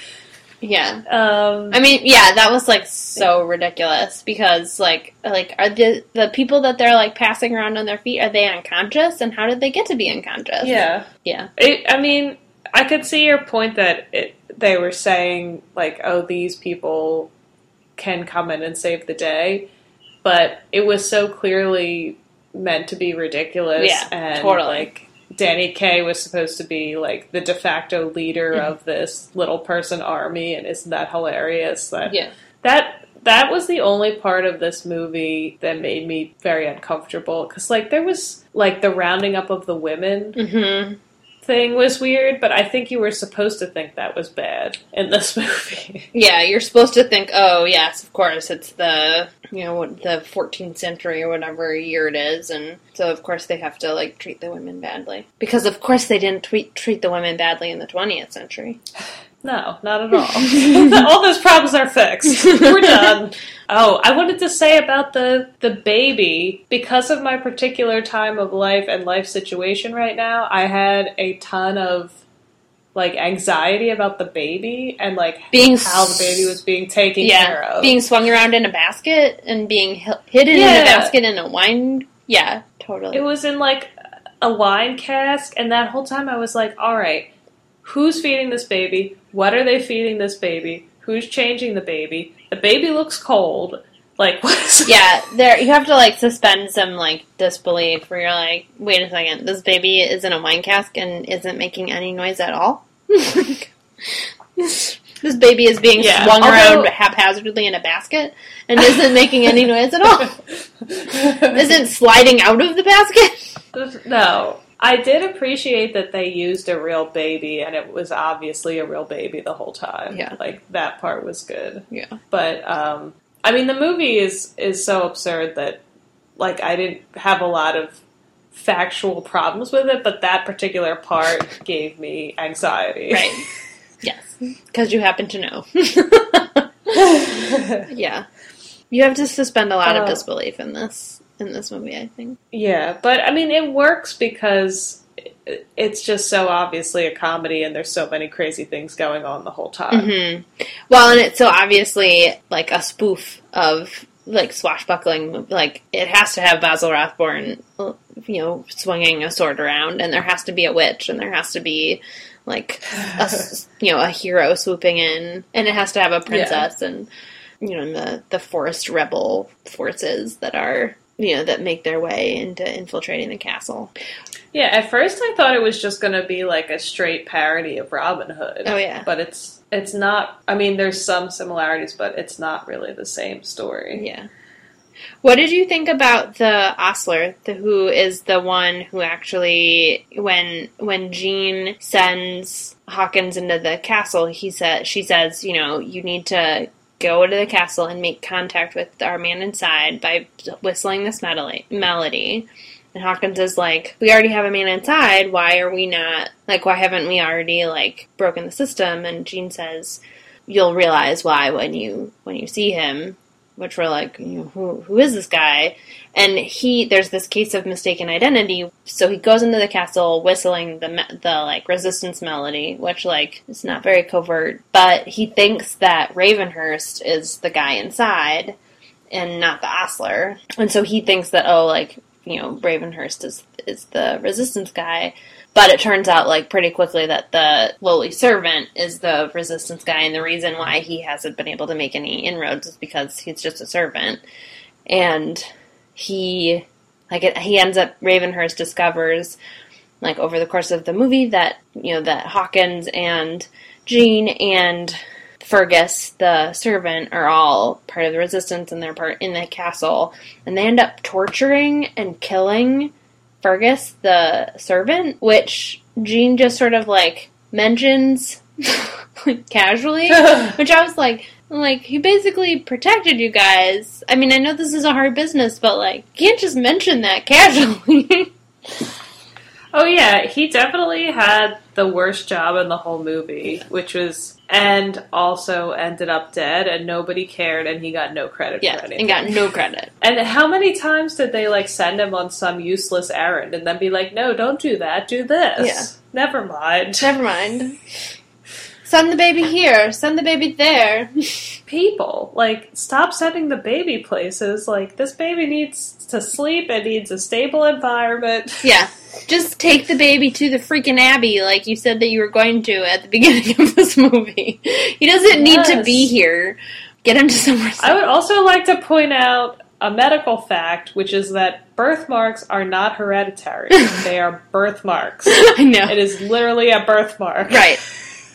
S1: Yeah.
S2: Um,
S1: I mean, yeah, that was like so ridiculous because like like are the the people that they're like passing around on their feet are they unconscious and how did they get to be unconscious?
S2: yeah.
S1: Yeah.
S2: It, I mean, I could see your point that it, they were saying like, oh, these people can come in and save the day, but it was so clearly meant to be ridiculous.
S1: Yeah,
S2: and
S1: totally.
S2: like Danny Kaye was supposed to be like the de facto leader
S1: Mhm.
S2: of this little person army, and isn't that hilarious? That
S1: Yeah.
S2: that that was the only part of this movie that made me very uncomfortable because like there was like the rounding up of the women
S1: Mhm.
S2: Thing was weird, but I think you were supposed to think that was bad in this movie.
S1: Yeah, you're supposed to think, "Oh, yes, of course, it's the, you know, the 14th century or whatever year it is." And so of course they have to like treat the women badly. Because of course they didn't treat treat the women badly in the 20th century.
S2: No, not at all. all those problems are fixed. We're done. Oh, I wanted to say about the the baby because of my particular time of life and life situation right now. I had a ton of like anxiety about the baby and like
S1: Being
S2: how the baby was being taken care
S1: yeah,
S2: of.
S1: being swung around in a basket and being hi- hidden in a basket in a wine. Yeah, totally.
S2: It was in like a wine cask, and that whole time I was like, all right, who's feeding this baby? What are they feeding this baby? Who's changing the baby? The baby looks cold. Like, what is
S1: yeah, there you have to like suspend some like disbelief where you're like, wait a second, this baby is in a wine cask and isn't making any noise at all. this baby is being
S2: Yeah,
S1: swung
S2: although-
S1: around haphazardly in a basket and isn't making any noise at all. Isn't sliding out of the basket.
S2: no. I did appreciate that they used a real baby, and it was obviously a real baby the whole time.
S1: Yeah.
S2: like that part was good.
S1: Yeah.
S2: But um, I mean, the movie is is so absurd that like I didn't have a lot of factual problems with it, but that particular part gave me anxiety.
S1: Right. Yes. Because you happen to know. yeah. You have to suspend a lot of
S2: Uh,
S1: disbelief in this in this movie, I think.
S2: Yeah, but I mean, it works because it's just so obviously a comedy, and there's so many crazy things going on the whole time.
S1: hmm Well, and it's so obviously like a spoof of like swashbuckling. Like it has to have Basil Rathbone, you know, swinging a sword around, and there has to be a witch, and there has to be like a you know a hero swooping in, and it has to have a princess, and you know the the forest rebel forces that are you know that make their way into infiltrating the castle.
S2: Yeah, at first I thought it was just going to be like a straight parody of Robin Hood.
S1: Oh, yeah.
S2: but it's it's not. I mean, there's some similarities, but it's not really the same story.
S1: Yeah. What did you think about the Ostler, the, who is the one who actually, when when Jean sends Hawkins into the castle, he said she says, you know, you need to go to the castle and make contact with our man inside by whistling this melody. And Hawkins is like, we already have a man inside. Why are we not like? Why haven't we already like broken the system? And Jean says, you'll realize why when you when you see him which we're like you know, who who is this guy? And he there's this case of mistaken identity. So he goes into the castle whistling the the like resistance melody which like is not very covert. But he thinks that ravenhurst is the guy inside and not the ostler. And so he thinks that oh like you know ravenhurst is is the resistance guy but it turns out, like, pretty quickly that the lowly servant is the resistance guy, and the reason why he hasn't been able to make any inroads is because he's just a servant. And he, like, it, he ends up, Ravenhurst discovers, like, over the course of the movie that, you know, that Hawkins and Jean and Fergus, the servant, are all part of the resistance and they're part in the castle. And they end up torturing and killing Fergus, the servant, which Jean just sort of like mentions casually, which I was like, like he basically protected you guys. I mean, I know this is a hard business, but like, you can't just mention that casually.
S2: Oh yeah, he definitely had the worst job in the whole movie, which was and also ended up dead, and nobody cared, and he got no credit
S1: yeah,
S2: for anything.
S1: and got no credit.
S2: And how many times did they like send him on some useless errand and then be like, "No, don't do that. Do this."
S1: Yeah.
S2: Never mind.
S1: Never mind. Send the baby here. Send the baby there.
S2: People like stop sending the baby places. Like this baby needs to sleep. It needs a stable environment.
S1: Yeah. Just take the baby to the freaking Abbey like you said that you were going to at the beginning of this movie. He doesn't need to be here. Get him to somewhere safe.
S2: I would also like to point out a medical fact, which is that birthmarks are not hereditary. they are birthmarks.
S1: I know.
S2: It is literally a birthmark.
S1: Right.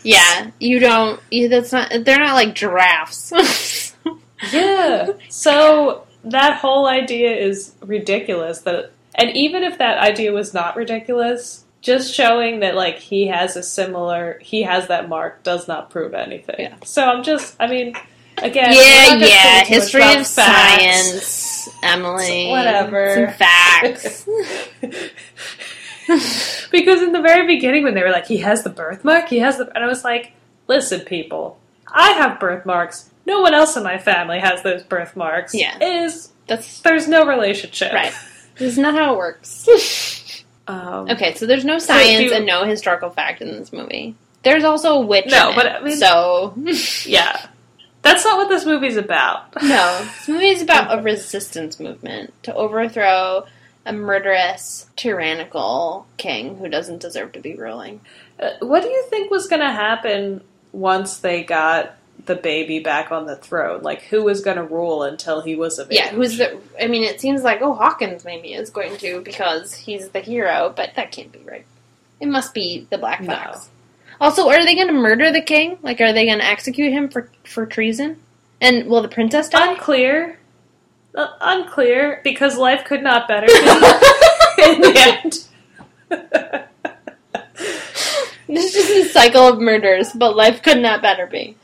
S1: Yeah. You don't you, that's not they're not like giraffes.
S2: Yeah. So that whole idea is ridiculous. That and even if that idea was not ridiculous, just showing that like he has a similar he has that mark does not prove anything.
S1: Yeah.
S2: So I'm just I mean again
S1: yeah, yeah.
S2: say too much
S1: History of
S2: facts.
S1: science, Emily.
S2: Whatever.
S1: Some facts.
S2: because in the very beginning when they were like he has the birthmark, he has the and I was like, listen people, I have birthmarks. No one else in my family has those birthmarks.
S1: Yeah.
S2: It is
S1: That's
S2: there's no relationship.
S1: right. This is not how it works.
S2: Um,
S1: Okay, so there's no science
S2: you-
S1: and no historical fact in this movie. There's also a witch.
S2: No,
S1: in
S2: but
S1: it,
S2: I mean-
S1: so
S2: Yeah. That's not what this movie's about.
S1: no, this movie is about a resistance movement to overthrow a murderous, tyrannical king who doesn't deserve to be ruling.
S2: Uh, what do you think was going to happen once they got the baby back on the throne? Like, who was going to rule until he was a
S1: baby?
S2: Yeah,
S1: who's the? I mean, it seems like oh Hawkins maybe is going to because he's the hero, but that can't be right. It must be the Black
S2: No.
S1: Fox. Also, are they going to murder the king? Like, are they going to execute him for for treason? And will the princess die?
S2: Unclear. Uh, unclear, because life could not better in the end.
S1: This is a cycle of murders, but life could not better be.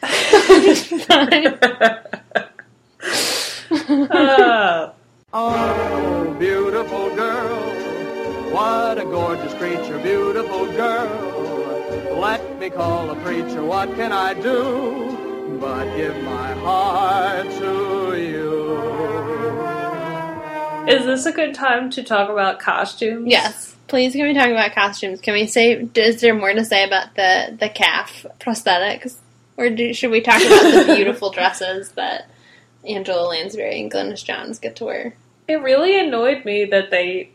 S2: Uh,
S3: Oh, beautiful girl, what a gorgeous creature, beautiful girl. Let me call a preacher, what can I do but give my heart to you?
S2: Is this a good time to talk about costumes?
S1: yes. Please, can we talk about costumes? Can we say? Is there more to say about the the calf prosthetics, or do, should we talk about the beautiful dresses that Angela Lansbury and Glynis Johns get to wear?
S2: It really annoyed me that they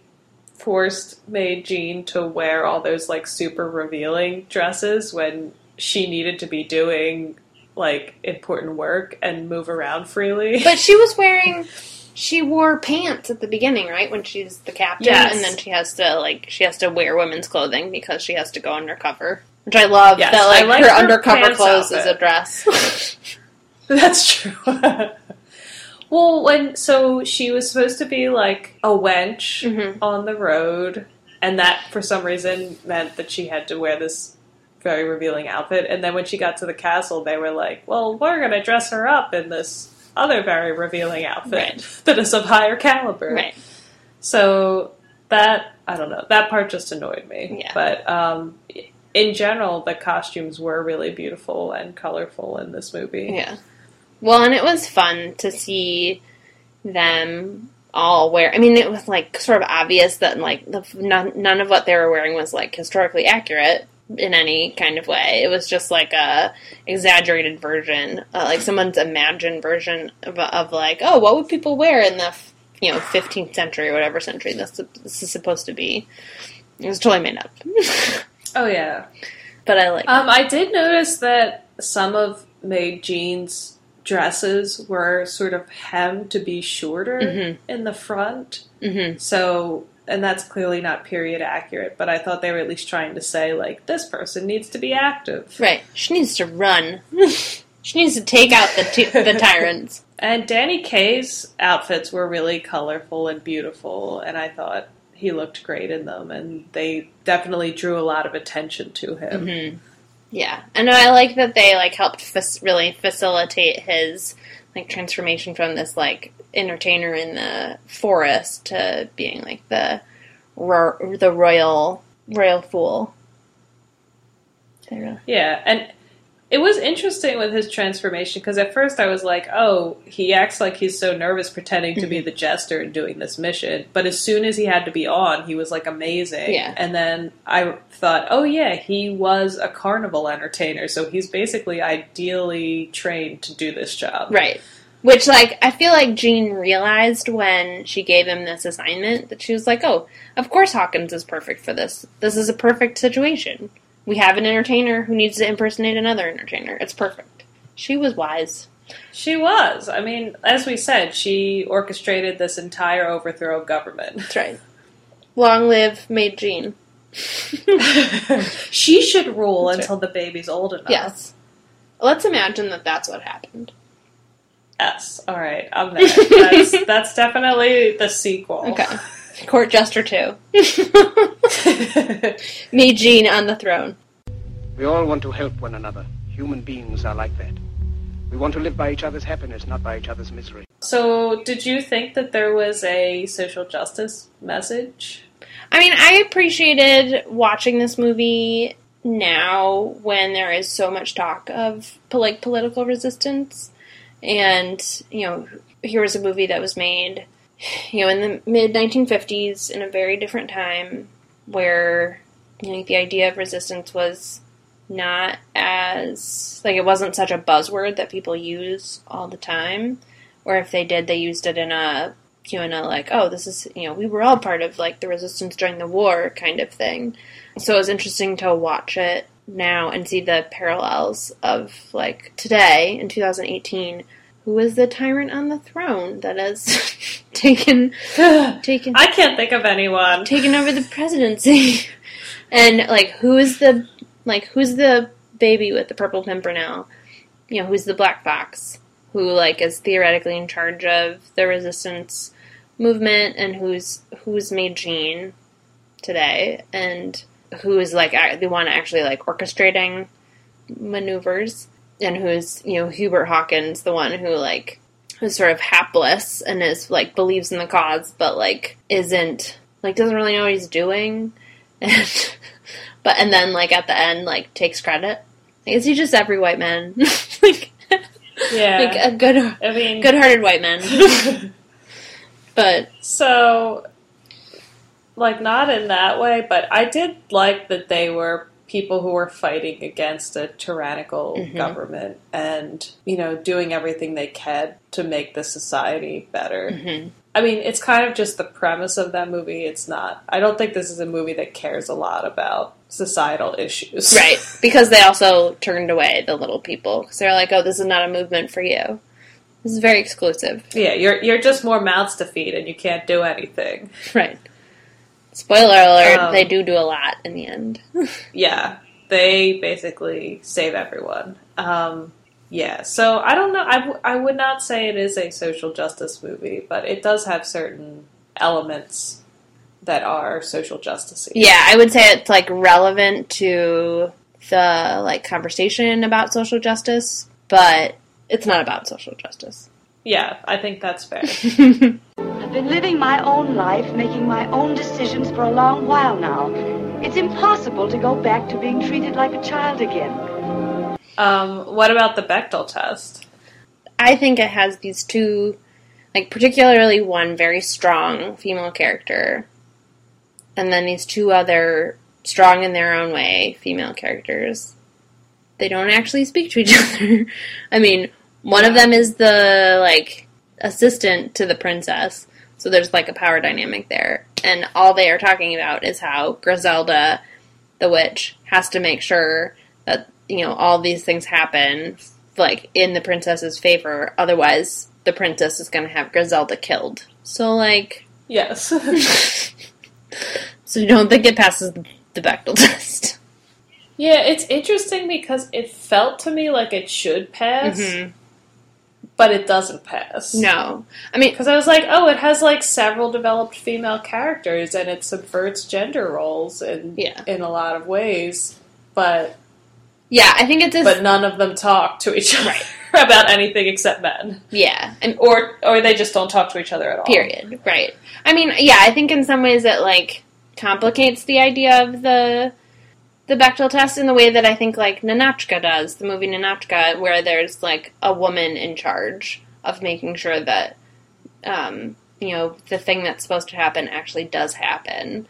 S2: forced Maid Jean to wear all those like super revealing dresses when she needed to be doing like important work and move around freely.
S1: But she was wearing. She wore pants at the beginning, right? When she's the captain,
S2: Yes.
S1: and then she has to like she has to wear women's clothing because she has to go undercover. Which I love
S2: Yes,
S1: that like
S2: like
S1: her
S2: her
S1: undercover clothes is a dress.
S2: That's true. well, when so she was supposed to be like a wench
S1: Mhm.
S2: on the road, and that for some reason meant that she had to wear this very revealing outfit. And then when she got to the castle, they were like, "Well, we're going to dress her up in this other very revealing outfit
S1: Right.
S2: that is of higher caliber."
S1: right.
S2: So that I don't know. That part just annoyed me.
S1: Yeah.
S2: But um, in general, the costumes were really beautiful and colorful in this movie.
S1: Yeah. Well, and it was fun to see them all wear. I mean, it was like sort of obvious that like the, none, none of what they were wearing was like historically accurate in any kind of way. It was just like a exaggerated version, uh, like someone's imagined version of, of like, oh, what would people wear in the you know 15th century or whatever century this this is supposed to be. It was totally made up,
S2: Oh yeah.
S1: but I like.
S2: Um, I did notice that some of Maid Jean's dresses were sort of hemmed to be shorter
S1: Mhm.
S2: in the front.
S1: hmm
S2: So, and that's clearly not period accurate, but I thought they were at least trying to say, like, this person needs to be active.
S1: Right. She needs to run. she needs to take out the t- the tyrants.
S2: And Danny Kaye's outfits were really colorful and beautiful, and I thought he looked great in them, and they definitely drew a lot of attention to him.
S1: hmm Yeah, and I like that they like helped fac- really facilitate his like transformation from this like entertainer in the forest to being like the ro- the royal royal fool.
S2: Yeah, and it was interesting with his transformation because at first I was like, oh, he acts like he's so nervous pretending to
S1: Mm-hmm.
S2: be the jester and doing this mission. But as soon as he had to be on, he was like amazing.
S1: Yeah.
S2: And then I thought, oh, yeah, he was a carnival entertainer. So he's basically ideally trained to do this job.
S1: Right. Which, like, I feel like Jean realized when she gave him this assignment that she was like, oh, of course Hawkins is perfect for this. This is a perfect situation. We have an entertainer who needs to impersonate another entertainer. It's perfect. She was wise.
S2: She was. I mean, as we said, she orchestrated this entire overthrow of government.
S1: That's right. Long live Maid Jean.
S2: she should rule
S1: That's right.
S2: until the baby's old enough.
S1: Yes. Let's imagine that that's what happened.
S2: Yes. All right. I'm there. That's, that's definitely the sequel.
S1: Okay. Court Jester 2. Me, Jean on the throne.
S4: We all want to help one another. Human beings are like that. We want to live by each other's happiness, not by each other's misery.
S2: so, did you think that there was a social justice message?
S1: I mean, I appreciated watching this movie now when there is so much talk of like political resistance, and you know, here was a movie that was made, you know, in the mid 1950s in a very different time where you know the idea of resistance was not as like it wasn't such a buzzword that people use all the time, or if they did, they used it in a you know, in a like, oh, this is, you know, we were all part of like the resistance during the war kind of thing. So it was interesting to watch it now and see the parallels of like today in 2018. Who is the tyrant on the throne that has taken taken
S2: I can't think of anyone.
S1: taken over the presidency? and like, who is the like who's the baby with the purple pimpernel? You know, who's the black fox? Who like is theoretically in charge of the resistance movement and who's who's Maid Jean today? And who's like the one actually like orchestrating maneuvers, and who's you know Hubert Hawkins, the one who like who's sort of hapless and is like believes in the cause, but like isn't like doesn't really know what he's doing, and but and then like at the end like takes credit. Like, is he just every white man? like,
S2: Yeah.
S1: like a good,
S2: I mean,
S1: good-hearted white man. but
S2: So, like, not in that way, but I did like that they were people who were fighting against a tyrannical
S1: Mhm.
S2: government and, you know, doing everything they can to make the society better.
S1: mhm.
S2: I mean, it's kind of just the premise of that movie. It's not, I don't think this is a movie that cares a lot about societal issues.
S1: right, because they also turned away the little people because they're like, "Oh, this is not a movement for you. This is very exclusive."
S2: Yeah, you're, you're just more mouths to feed and you can't do anything.
S1: Right. Spoiler alert:
S2: Um,
S1: they do do a lot in the end.
S2: yeah, they basically save everyone. Um, yeah, so I don't know. I, w- I would not say it is a social justice movie, but it does have certain elements that are social justice.
S1: yeah, I would say it's like relevant to the like conversation about social justice, but it's not about social justice.
S2: Yeah, I think that's fair.
S5: I've been living my own life, making my own decisions for a long while now. It's impossible to go back to being treated like a child again.
S2: um, what about the Bechdel test?
S1: I think it has these two, like particularly one very strong female character, and then these two other strong in their own way female characters. They don't actually speak to each other. I mean, one of them is the like assistant to the princess, so there's like a power dynamic there, and all they are talking about is how Griselda, the witch, has to make sure that you know all these things happen like in the princess's favor. Otherwise the princess is going to have griselda killed. So like
S2: Yes.
S1: so you don't think it passes the bechdel test.
S2: Yeah, it's interesting because it felt to me like it should pass,
S1: Mhm.
S2: But it doesn't pass.
S1: no i mean
S2: Because I was like, oh, it has like several developed female characters and it subverts gender roles in
S1: Yeah.
S2: in a lot of ways, but
S1: yeah i think it's a,
S2: but none of them talk to each other about anything except men,
S1: yeah and
S2: or or they just don't talk to each other at all.
S1: period right i mean yeah i think in some ways it like complicates the idea of the the Bechdel test in the way that I think like Ninotchka does, the movie Ninotchka, where there's like a woman in charge of making sure that um, you know the thing that's supposed to happen actually does happen.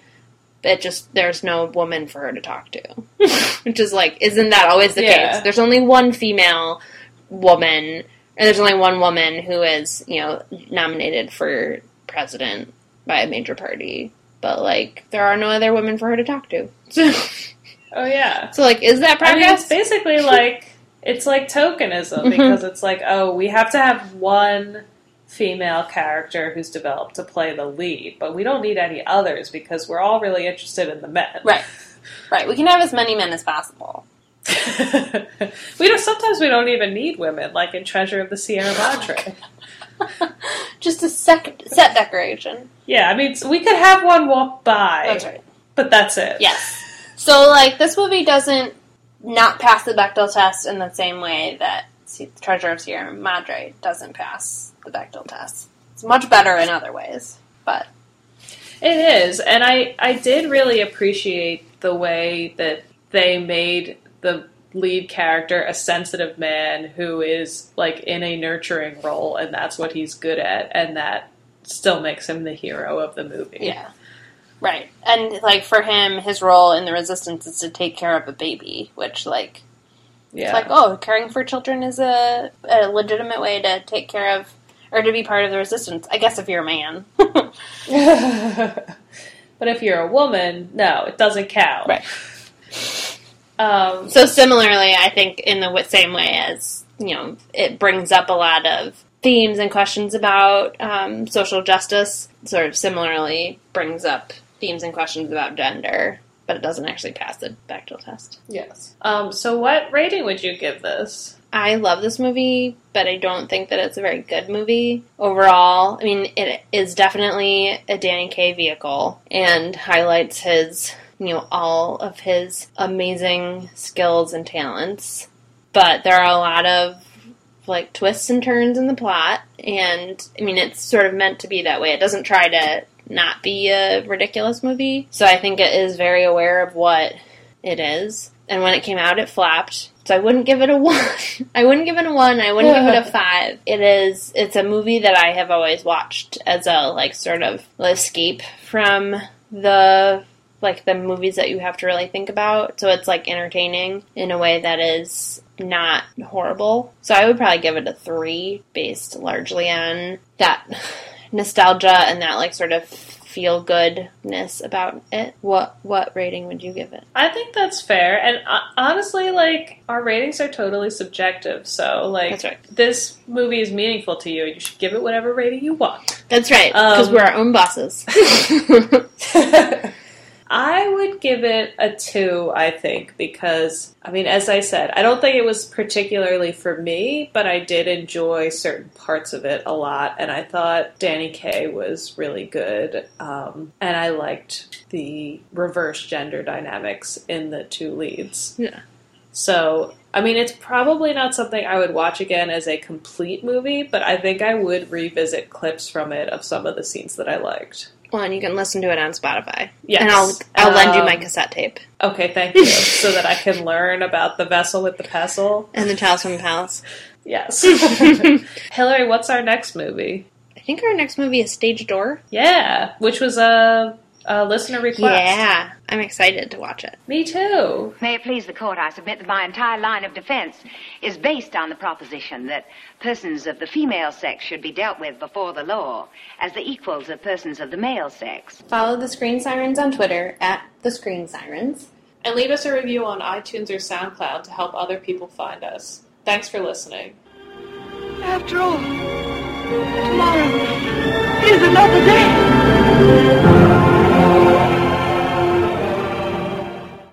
S1: It just there's no woman for her to talk to, which is like isn't that always the
S2: Yeah.
S1: case? There's only one female woman, and there's only one woman who is you know nominated for president by a major party. But like there are no other women for her to talk to. So,
S2: Oh yeah.
S1: so like is that progress?
S2: I mean, it's basically like it's like tokenism
S1: Mhm.
S2: because it's like, oh, we have to have one female character who's developed to play the lead, but we don't need any others because we're all really interested in the men.
S1: Right. Right. We can have as many men as possible.
S2: we don't. Sometimes we don't even need women, like in Treasure of the Sierra Madre.
S1: Just a sec- set decoration.
S2: yeah, I mean, we could have one walk by,
S1: That's right.
S2: but that's it.
S1: Yes. So, like, this movie doesn't not pass the Bechdel test in the same way that Treasure of Sierra Madre doesn't pass the Bechdel test. It's much better in other ways, but
S2: It is, and I I did really appreciate the way that they made the lead character a sensitive man who is like in a nurturing role, and that's what he's good at, and that still makes him the hero of the movie.
S1: yeah. Right. And, like, for him, his role in the resistance is to take care of a baby, which, like,
S2: yeah.
S1: It's like, oh, caring for children is a, a legitimate way to take care of or to be part of the resistance. I guess if you're a man.
S2: but if you're a woman, no, it doesn't count.
S1: Right.
S2: Um,
S1: so similarly, I think in the same way as you know, it brings up a lot of themes and questions about um, social justice. Sort of similarly brings up themes and questions about gender, but it doesn't actually pass the Bechdel test.
S2: yes. Um, so, what rating would you give this?
S1: I love this movie, but I don't think that it's a very good movie overall. I mean, it is definitely a Danny Kaye vehicle and highlights his you know, all of his amazing skills and talents. But there are a lot of like twists and turns in the plot, and I mean, it's sort of meant to be that way. It doesn't try to not be a ridiculous movie. So I think it is very aware of what it is. And when it came out, it flopped. So I wouldn't give it a one. I wouldn't give it a one. I wouldn't give it a five. It is. It's a movie that I have always watched as a like sort of escape from the like the movies that you have to really think about. So it's like entertaining in a way that is not horrible. So I would probably give it a three, based largely on that nostalgia and that like sort of feel goodness about it. What what rating would you give it?
S2: I think that's fair. And uh, honestly, like our ratings are totally subjective. So like
S1: That's right.
S2: this movie is meaningful to you. You should give it whatever rating you want.
S1: That's right, because
S2: Um,
S1: we're our own bosses.
S2: I would give it a two, I think, because, I mean, as I said, I don't think it was particularly for me, but I did enjoy certain parts of it a lot, and I thought Danny Kaye was really good, um, and I liked the reverse gender dynamics in the two leads.
S1: Yeah.
S2: So, I mean, it's probably not something I would watch again as a complete movie, but I think I would revisit clips from it of some of the scenes that I liked.
S1: Well, and you can listen to it on Spotify.
S2: Yes.
S1: And I'll I'll lend you my
S2: Um,
S1: cassette tape
S2: Okay, thank you. so that I can learn about the vessel with the pestle.
S1: and the Tales from the Palace.
S2: Yes. Hillary, what's our next movie?
S1: I think our next movie is Stage Door.
S2: Yeah, which was a, a listener request.
S1: Yeah, I'm excited to watch it.
S2: Me too.
S6: May it please the court, I submit that my entire line of defense is based on the proposition that persons of the female sex should be dealt with before the law as the equals of persons of the male sex.
S1: Follow the Screen Sirens on Twitter at the Screen Sirens.
S2: And leave us a review on iTunes or SoundCloud to help other people find us. Thanks for listening.
S5: After all, tomorrow is another day.